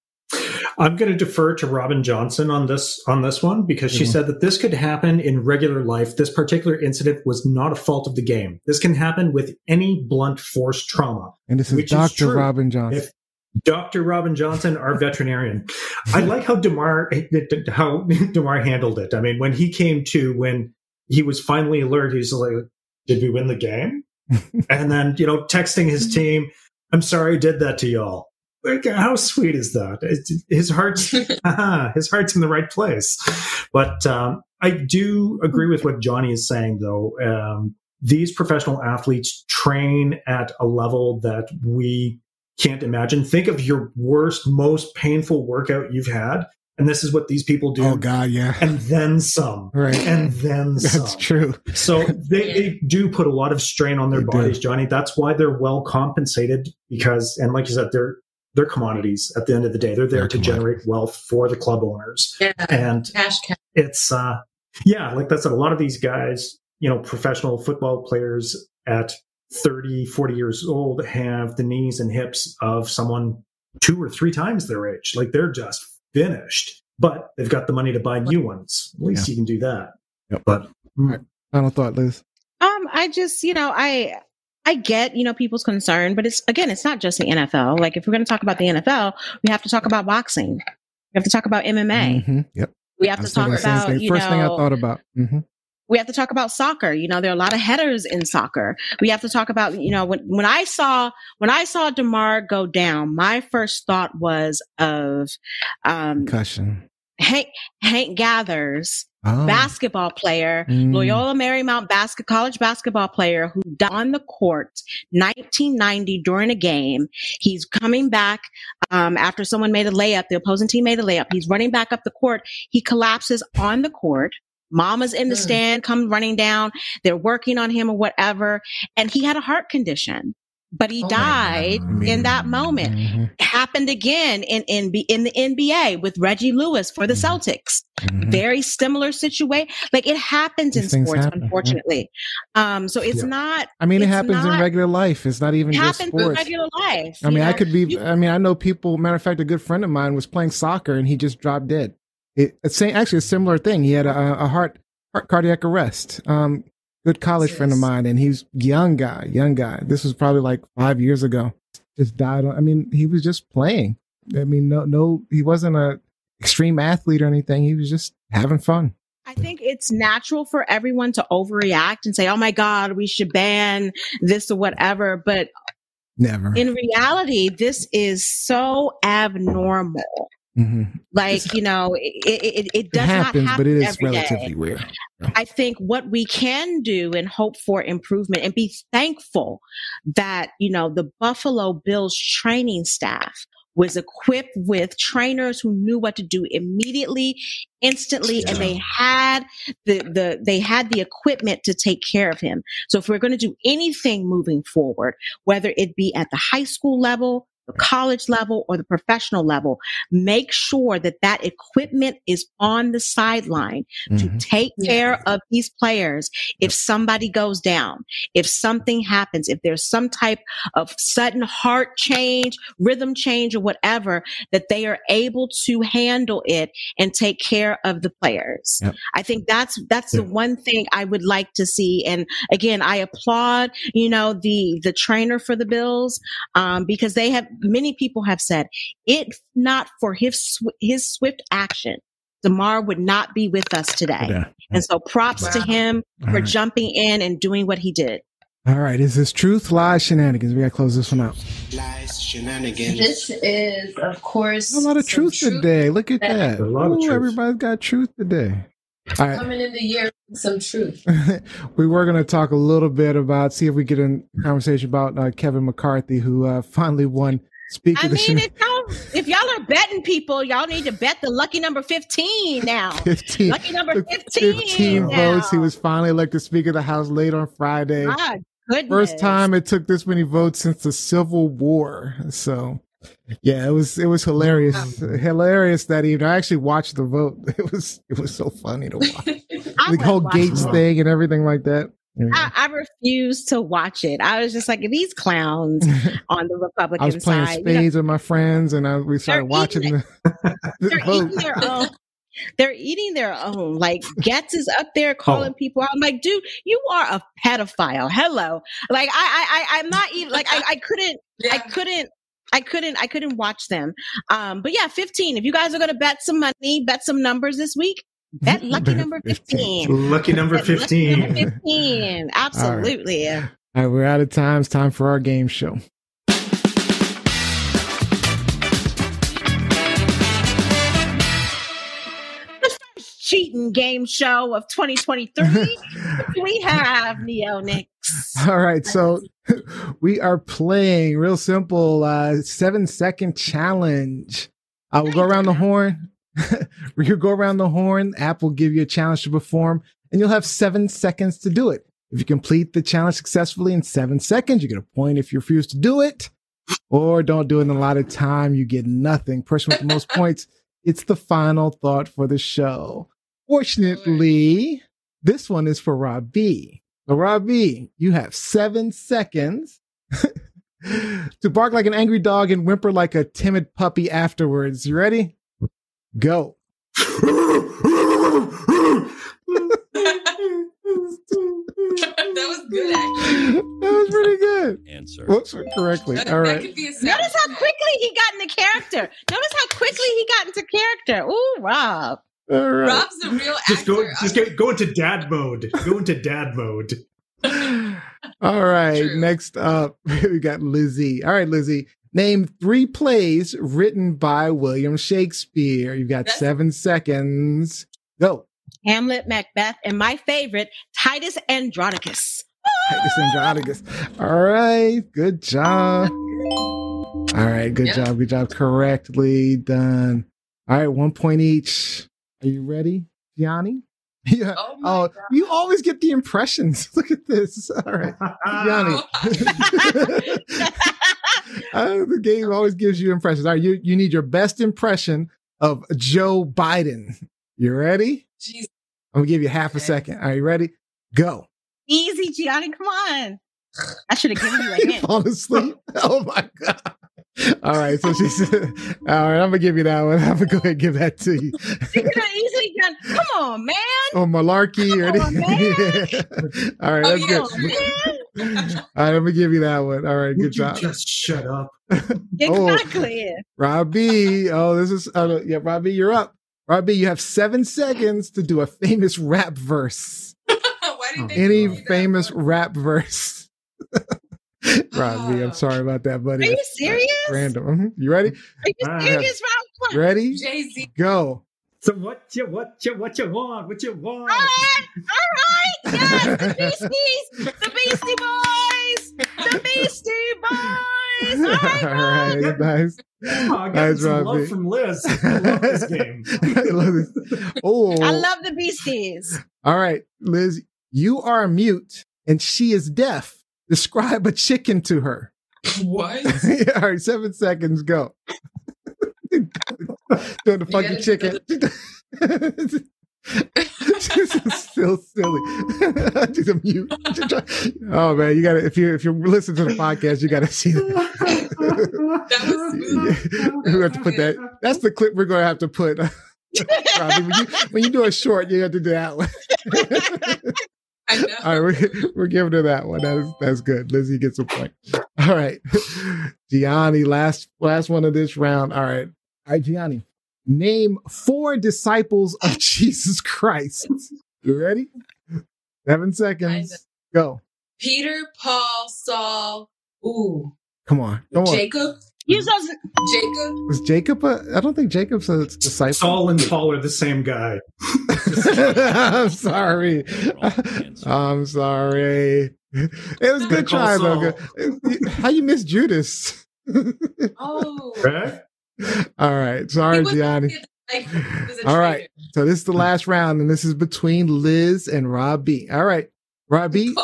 I'm going to defer to Robin Johnson on this on this one because she Mhm. said that this could happen in regular life. This particular incident was not a fault of the game. This can happen with any blunt force trauma. And this is Which is Dr. Robin Johnson. If Dr. Robin Johnson, our veterinarian, I like how Damar how Damar handled it. I mean, when he came to when he was finally alert, he's like, "Did we win the game?" <laughs> and then you know, texting his team, "I'm sorry, I did that to y'all." Like, how sweet is that? It's, his heart's <laughs> <laughs> his heart's in the right place. But um, I do agree with what Johnny is saying, though. Um, these professional athletes train at a level that we can't imagine. Think of your worst, most painful workout you've had, and this is what these people do, oh God, yeah. and then some, Right. and then <laughs> That's some. That's true. So <laughs> they, they do put a lot of strain on their They do. bodies, Johnny. That's why they're well compensated because, and like you said, they're they're commodities at the end of the day. They're there They're to generate wealth for the club owners, Yeah. and Cash cow. it's uh yeah like that's a lot of these guys you know professional football players at 30 40 years old have the knees and hips of someone two or three times their age like they're just finished but they've got the money to buy new ones at least Yeah. you can do that Yep. but mm, Right. Final thought, Liz. Um, I just, you know, I I get, you know, people's concern, but it's again, it's not just the NFL. Like if we're going to talk about the NFL, we have to talk about boxing. We have to talk about MMA. Mhm. Yep. We have I to was thinking talk the same about, thing. you First thing I thought about. hmm we have to talk about soccer. You know, there are a lot of headers in soccer. We have to talk about, you know, when, when I saw, when I saw Damar go down, my first thought was of, um, Concussion. Hank, Hank Gathers, Oh. basketball player, Mm. Loyola Marymount basket, college basketball player who died on the court 1990 during a game. He's coming back um, after someone made a layup. The opposing team made a layup. He's running back up the court. He collapses on the court. Mama's in the Mm. stand, come running down. They're working on him or whatever. And he had a heart condition, but he Oh died in that moment. Mhm. Happened again in, in, in the NBA with Reggie Lewis for the Mhm. Celtics Mhm. very similar situation. Like it happens These in sports, happen, yeah. unfortunately. Um, so it's Yeah. not. I mean, it happens in regular life. It's not even It just happens in sports. regular life. I mean, I could be. You- I mean, I know people. Matter of fact, a good friend of mine was playing soccer and he just dropped dead. It, it's actually a similar thing. He had a, a heart heart cardiac arrest. Um, good college friend of mine, and he's young guy, young guy. This was probably like five years ago. Just died. on- I mean, he was just playing. I mean, no, no, he wasn't a extreme athlete or anything. He was just having fun. I think it's natural for everyone to overreact and say, "Oh my God, we should ban this or whatever." But Never. in reality, this is so abnormal. Hmm Like you know, it it, it It does happens, not happen but it is every day. relatively rare. I think what we can do and hope for improvement and be thankful that, you know, the Buffalo Bills training staff was equipped with trainers who knew what to do immediately, instantly, and they had the, the, they had the equipment to take care of him. So if we're going to do anything moving forward, whether it be at the high school level, the college level or the professional level, make sure that that equipment is on the sideline to Mhm. take Yeah. care of these players if somebody goes down, if something happens, if there's some type of sudden heart change, rhythm change, or whatever, that they are able to handle it and take care of the players. Yep. I think that's that's the one thing I would like to see. And again, I applaud, you know, the the trainer for the Bills um, because they have many people have said if not for his sw- his swift action. Damar would not be with us today. Yeah. And so props to him for right. jumping in and doing what he did. All right. Is this truth, lies, shenanigans? We got to close this one out. lies, shenanigans. This is, of course, A lot of some truth today. Look at that- that. A lot of Ooh, truth. Everybody's got truth today. All right. Coming in the year some truth. <laughs> we were going to talk a little bit about, see if we get in conversation about uh, Kevin McCarthy, who uh, finally won Speaker I mean, if y'all, if y'all are betting people, y'all need to bet the lucky number 15 now. <laughs> 15, Lucky number 15. 15 now. votes. He was finally elected Speaker of the House late on Friday. Goodness. First time it took this many votes since the Civil War. So, yeah, it was it was hilarious, hilarious that evening. I actually watched the vote. <laughs> It was it was so funny to watch <laughs> the whole Gaetz thing and everything like that. There we. I, I refused to watch it. I was just like, these clowns <laughs> on the Republican side. I was playing side. you know, spades with my friends, and I, we started They're watching eating the, <laughs> the they're vote. eating their own. They're eating their own. Like Gaetz is up there calling Oh. people out. I'm like, dude, you are a pedophile. Hello. Like I, I, I I'm not even like I, I couldn't, I couldn't, I couldn't, I couldn't watch them. Um, but yeah, 15. If you guys are gonna bet some money, bet some numbers this week, bet lucky number 15. Lucky number Bet lucky number 15. 15. <laughs> Absolutely. All right, we're out of time. It's time for our game show. Cheating game show of 2023. <laughs> we have Neonix. All right, so <laughs> we are playing real simple uh seven second challenge. I will go around the horn. <laughs> you go around the horn. App will give you a challenge to perform, and you'll have seven seconds to do it. If you complete the challenge successfully in seven seconds, you get a point. If you refuse to do it, or don't do it in a lot of time, you get nothing. Person with the most <laughs> points, it's the final thought for the show. Fortunately, this one is for Rob B. So, Rob B, you have seven seconds <laughs> to bark like an angry dog and whimper like a timid puppy afterwards. You ready? Go. <laughs> that was good, actually. that was pretty good. Answer. Whoops, correctly. That, All that right. could be a sound. Notice how quickly he got into character. Notice how quickly he got into character. Ooh, Rob. All right. Rob's a real actor. Just go, just get, go into dad mode. Go into dad mode. <laughs> All right. True. Next up, <laughs> we got Lizzie. All right, Lizzie. Name three plays written by William Shakespeare. You've got seven seconds. Go. Hamlet, Macbeth, and my favorite, Titus Andronicus. Titus Andronicus. All right. Good job. All right. Good Yeah. job. Good job. Correctly done. All right. One point each. Are you ready, Gianni? <laughs> Yeah. Oh Oh, you always get the impressions. <laughs> Look at this. All right. <laughs> Gianni. <laughs> Uh, the game always gives you impressions. All right. You, you need your best impression of Joe Biden. You ready? Jeez. I'm going to give you half a second. Are you ready? Go. Easy, Gianni, come on. I should have given you a <laughs> hint. fall asleep. <laughs> Oh my god! All right, so she said, "All right, I'm gonna give you that one. I'm gonna go ahead and give that to you." You could have easily done. Come on, man. Oh, malarkey. Ready? on, All right, Oh, that's yeah. good. Man. <laughs> All right, I'm gonna give you that one. All right, good Would you job, just shut up? <laughs> Exactly. Robbie. Oh, this is uh, yeah, Robbie, you're up. Robbie, you have seven seconds to do a famous rap verse. <laughs> Why did Any do that? famous rap verse. Robbie, I'm sorry about that, buddy. Are you serious? that's Random. Mhm. You ready? Are you Ah. serious, Rob? Ready? Jay Z. Go. So what you what you what you want? What you want? All right, all right, yes, the Beasties, the Beastie Boys, the Beastie Boys. Oh all right, All Rob. nice. Oh, I got Nice, some Robbie. love from Liz. I love this game. <laughs> I love this. Oh, I love the Beasties. all right, Liz, you are mute and she is deaf. Describe a chicken to her. What? <laughs> all right, seven seconds, go. <laughs> <laughs> Doing the <laughs> fucking chicken. She's still silly. <laughs> She's a mute. Oh man, you gotta if you if you listen to the podcast, you gotta see that. That we have to put that. That's the clip we're gonna have to put. Robbie, when you when you do a short, you have to do that one. I know. All right, we're, we're giving her that one. That is that's good. Lizzie gets a point. All right, Gianni, last last one of this round. All right, all right, Gianni, name four disciples of <laughs> Jesus Christ. You ready? Seven seconds. Go. Peter, Paul, Saul. Ooh. Come on. Come on. Jacob. You so Jacob. Was Jacob? A, I don't think Jacob's a disciple. Saul and Paul are the same guy. <laughs> I'm sorry. I'm sorry. It was a good try though. How you miss Judas? <laughs> Oh. Right? All right. Sorry, Gianni. like- he was a All right. So this is the last round, and this is between Liz and Rob B. All right. Rob B,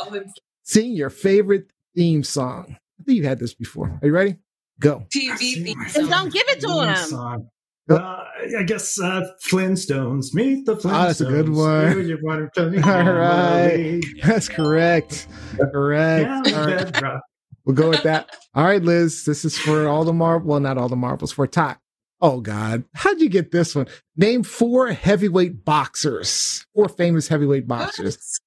sing your favorite theme song. I think you've had this before. Are you ready? Go. TV theme song. don't give it to him. Uh, I guess uh, Flintstones. Meet the Flintstones. Ah, that's a good one. Do you want to tell me All your right. melody? That's correct. Correct. Down All right. We'll go with that. <laughs> All right, Liz. This is for all the marbles. Well, not all the marbles. For Ty. Oh God, how'd you get this one? Name four heavyweight boxers. Four famous heavyweight boxers.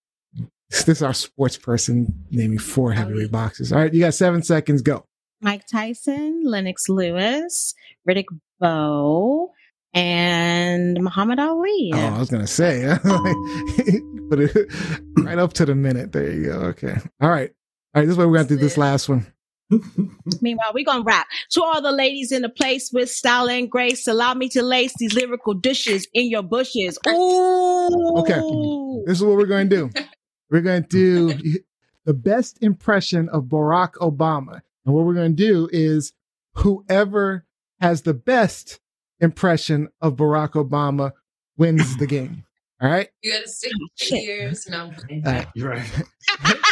This is our sports person naming four oh, heavyweight boxers. All right, you got seven seconds. Go. Mike Tyson, Lennox Lewis, Riddick Bowe, and Muhammad Ali. Oh, I was gonna say, <laughs> <laughs> it right up to the minute. There you go. Okay. All right. All right. This is what we're gonna do. This last one. <laughs> Meanwhile, we're gonna rap. To all the ladies in the place with style and grace, allow me to lace these lyrical dishes in your bushes. Ooh. Okay. This is what we're going to do. <laughs> We're going to do the best impression of Barack Obama. And what we're going to do is whoever has the best impression of Barack Obama wins the game. All right. You gotta stick Oh, with your ears. No, I'm kidding. All right. <laughs>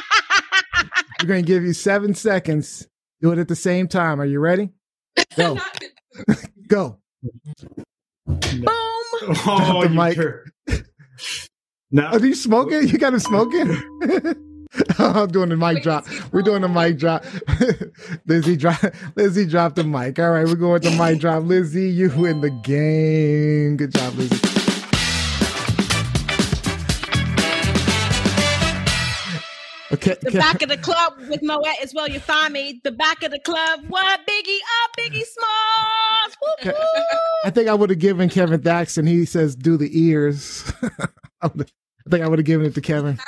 You're right. We're going to give you seven seconds. Do it at the same time. Are you ready? Go. <laughs> Go. Boom. Oh, <laughs> the you mic. sure? No. Are you smoking? You got him smoking? <laughs> Oh, I'm doing the mic Wait, drop. We're doing the mic drop. Lizzie drop. Lizzie dropped the mic. All right, we're going with the mic drop. Lizzie, you win the game. Good job, Lizzie. Okay. The okay. back of the club with Moet as well. you find me. The back of the club. What? Biggie up, Biggie Smalls. Woo, woo. I think I would have given Kevin Thaxton. He says, "Do the ears." <laughs> I think I would have given it to Kevin.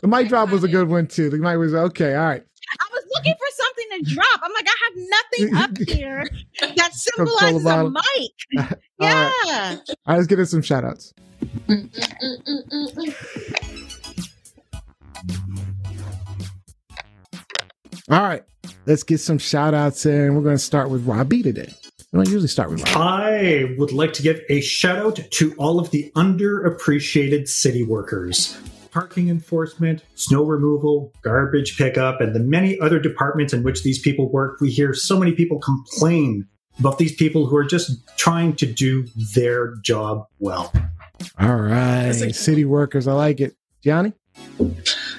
The mic drop was a good one too. The mic was okay. All right. I was looking for something to drop. I'm like, I have nothing up <laughs> here that symbolizes a bottle. mic. <laughs> All right. Yeah. All right. Let's get in some shout outs. Mm, mm, mm, All right. Let's get some shout outs in. We're going to start with Robbie today. We don't usually start with Robbie. I would like to give a shout out to all of the underappreciated city workers. Parking enforcement, snow removal, garbage pickup, and the many other departments in which these people work. We hear so many people complain about these people who are just trying to do their job well. All right. City workers. I like it. Gianni?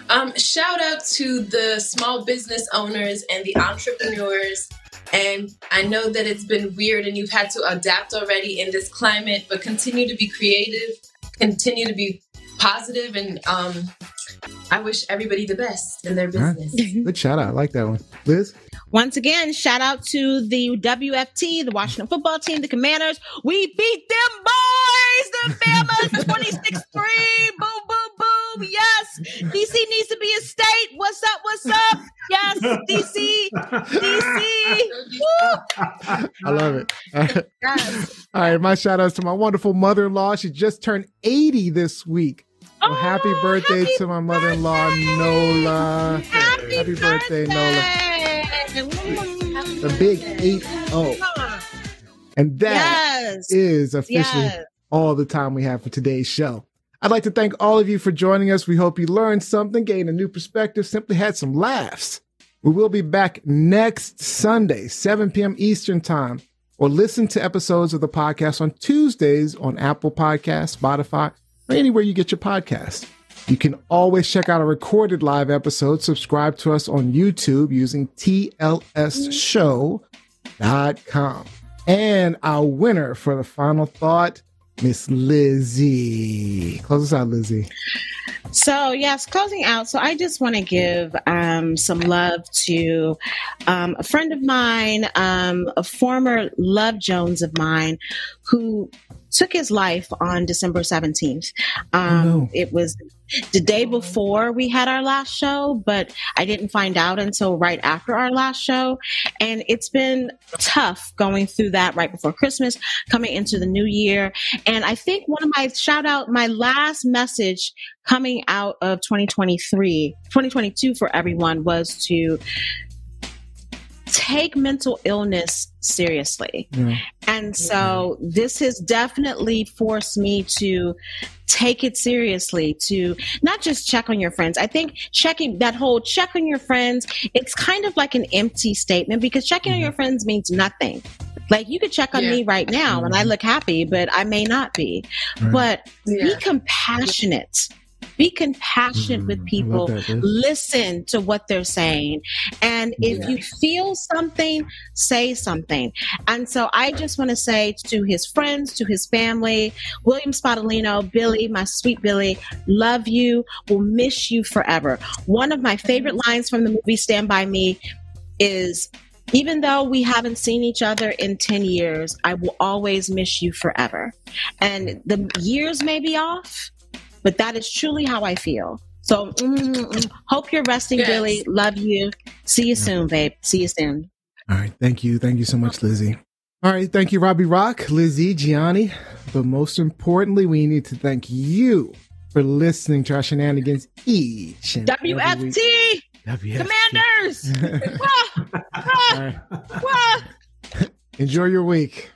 Um, shout out to the small business owners and the entrepreneurs. And I know that it's been weird and you've had to adapt already in this climate, but continue to be creative, continue to be positive, and um, I wish everybody the best in their All right. business. <laughs> Good shout out. I like that one. Liz? Once again, shout out to the WFT, the Washington football team, the Commanders. We beat them boys, the Bamas, <laughs> 26 3. Boom, boom, boom. Yes. DC needs to be a state. What's up? What's up? Yes, DC. DC. Woo. I love it. All right. <laughs> All right. My shout outs to my wonderful mother in law. She just turned 80 this week. Well, oh, happy Oh, birthday happy to my mother in law. Nola. Happy, Happy birthday, birthday, The big 8 0. And that Yes. is officially Yes. all the time we have for today's show. I'd like to thank all of you for joining us. We hope you learned something, gained a new perspective, simply had some laughs. We will be back next Sunday, 7 p.m. Eastern Time, or listen to episodes of the podcast on Tuesdays on Apple Podcasts, Spotify, or anywhere you get your podcast. You can always check out a recorded live episode. Subscribe to us on YouTube using tlsshow.com. And our winner for the final thought, Miss Lizzie. Close us out, Lizzie. So yes, closing out. So I just want to give um, some love to um, a friend of mine, um, a former Love Jones of mine, who took his life on December seventeenth. Um, Oh, no. It was the day before we had our last show, but I didn't find out until right after our last show, and it's been tough going through that right before Christmas, coming into the new year. And I think one of my shout out, my last message coming out of 2023, 2022 for everyone was to take mental illness seriously. Yeah. And so this has definitely forced me to take it seriously to not just check on your friends. I think checking that whole check on your friends, it's kind of like an empty statement because checking on mm-hmm. your friends means nothing. Like you could check on Yeah. me right now and I look happy, but I may not be. Right. But be Yeah. compassionate. Be compassionate Mm, with people. that, Listen to what they're saying. And if Yeah. you feel something, say something. And so I just want to say to his friends, to his family, William Spadolino, Billy, my sweet Billy, love you, will miss you forever. One of my favorite lines from the movie Stand By Me is even though we haven't seen each other in 10 years, I will always miss you forever. And the years may be off, but that is truly how I feel. So, mm, mm, hope you're resting, Yes. Billy. Love you. See you soon, babe. See you soon. All right. Thank you. Thank you so much, Lizzie. All right. Thank you, Robbie Rock, Lizzie, Gianni. But most importantly, we need to thank you for listening to our shenanigans each and every week. WFT WFT. Commanders. <laughs> Wah, wah, wah. <laughs> Enjoy your week.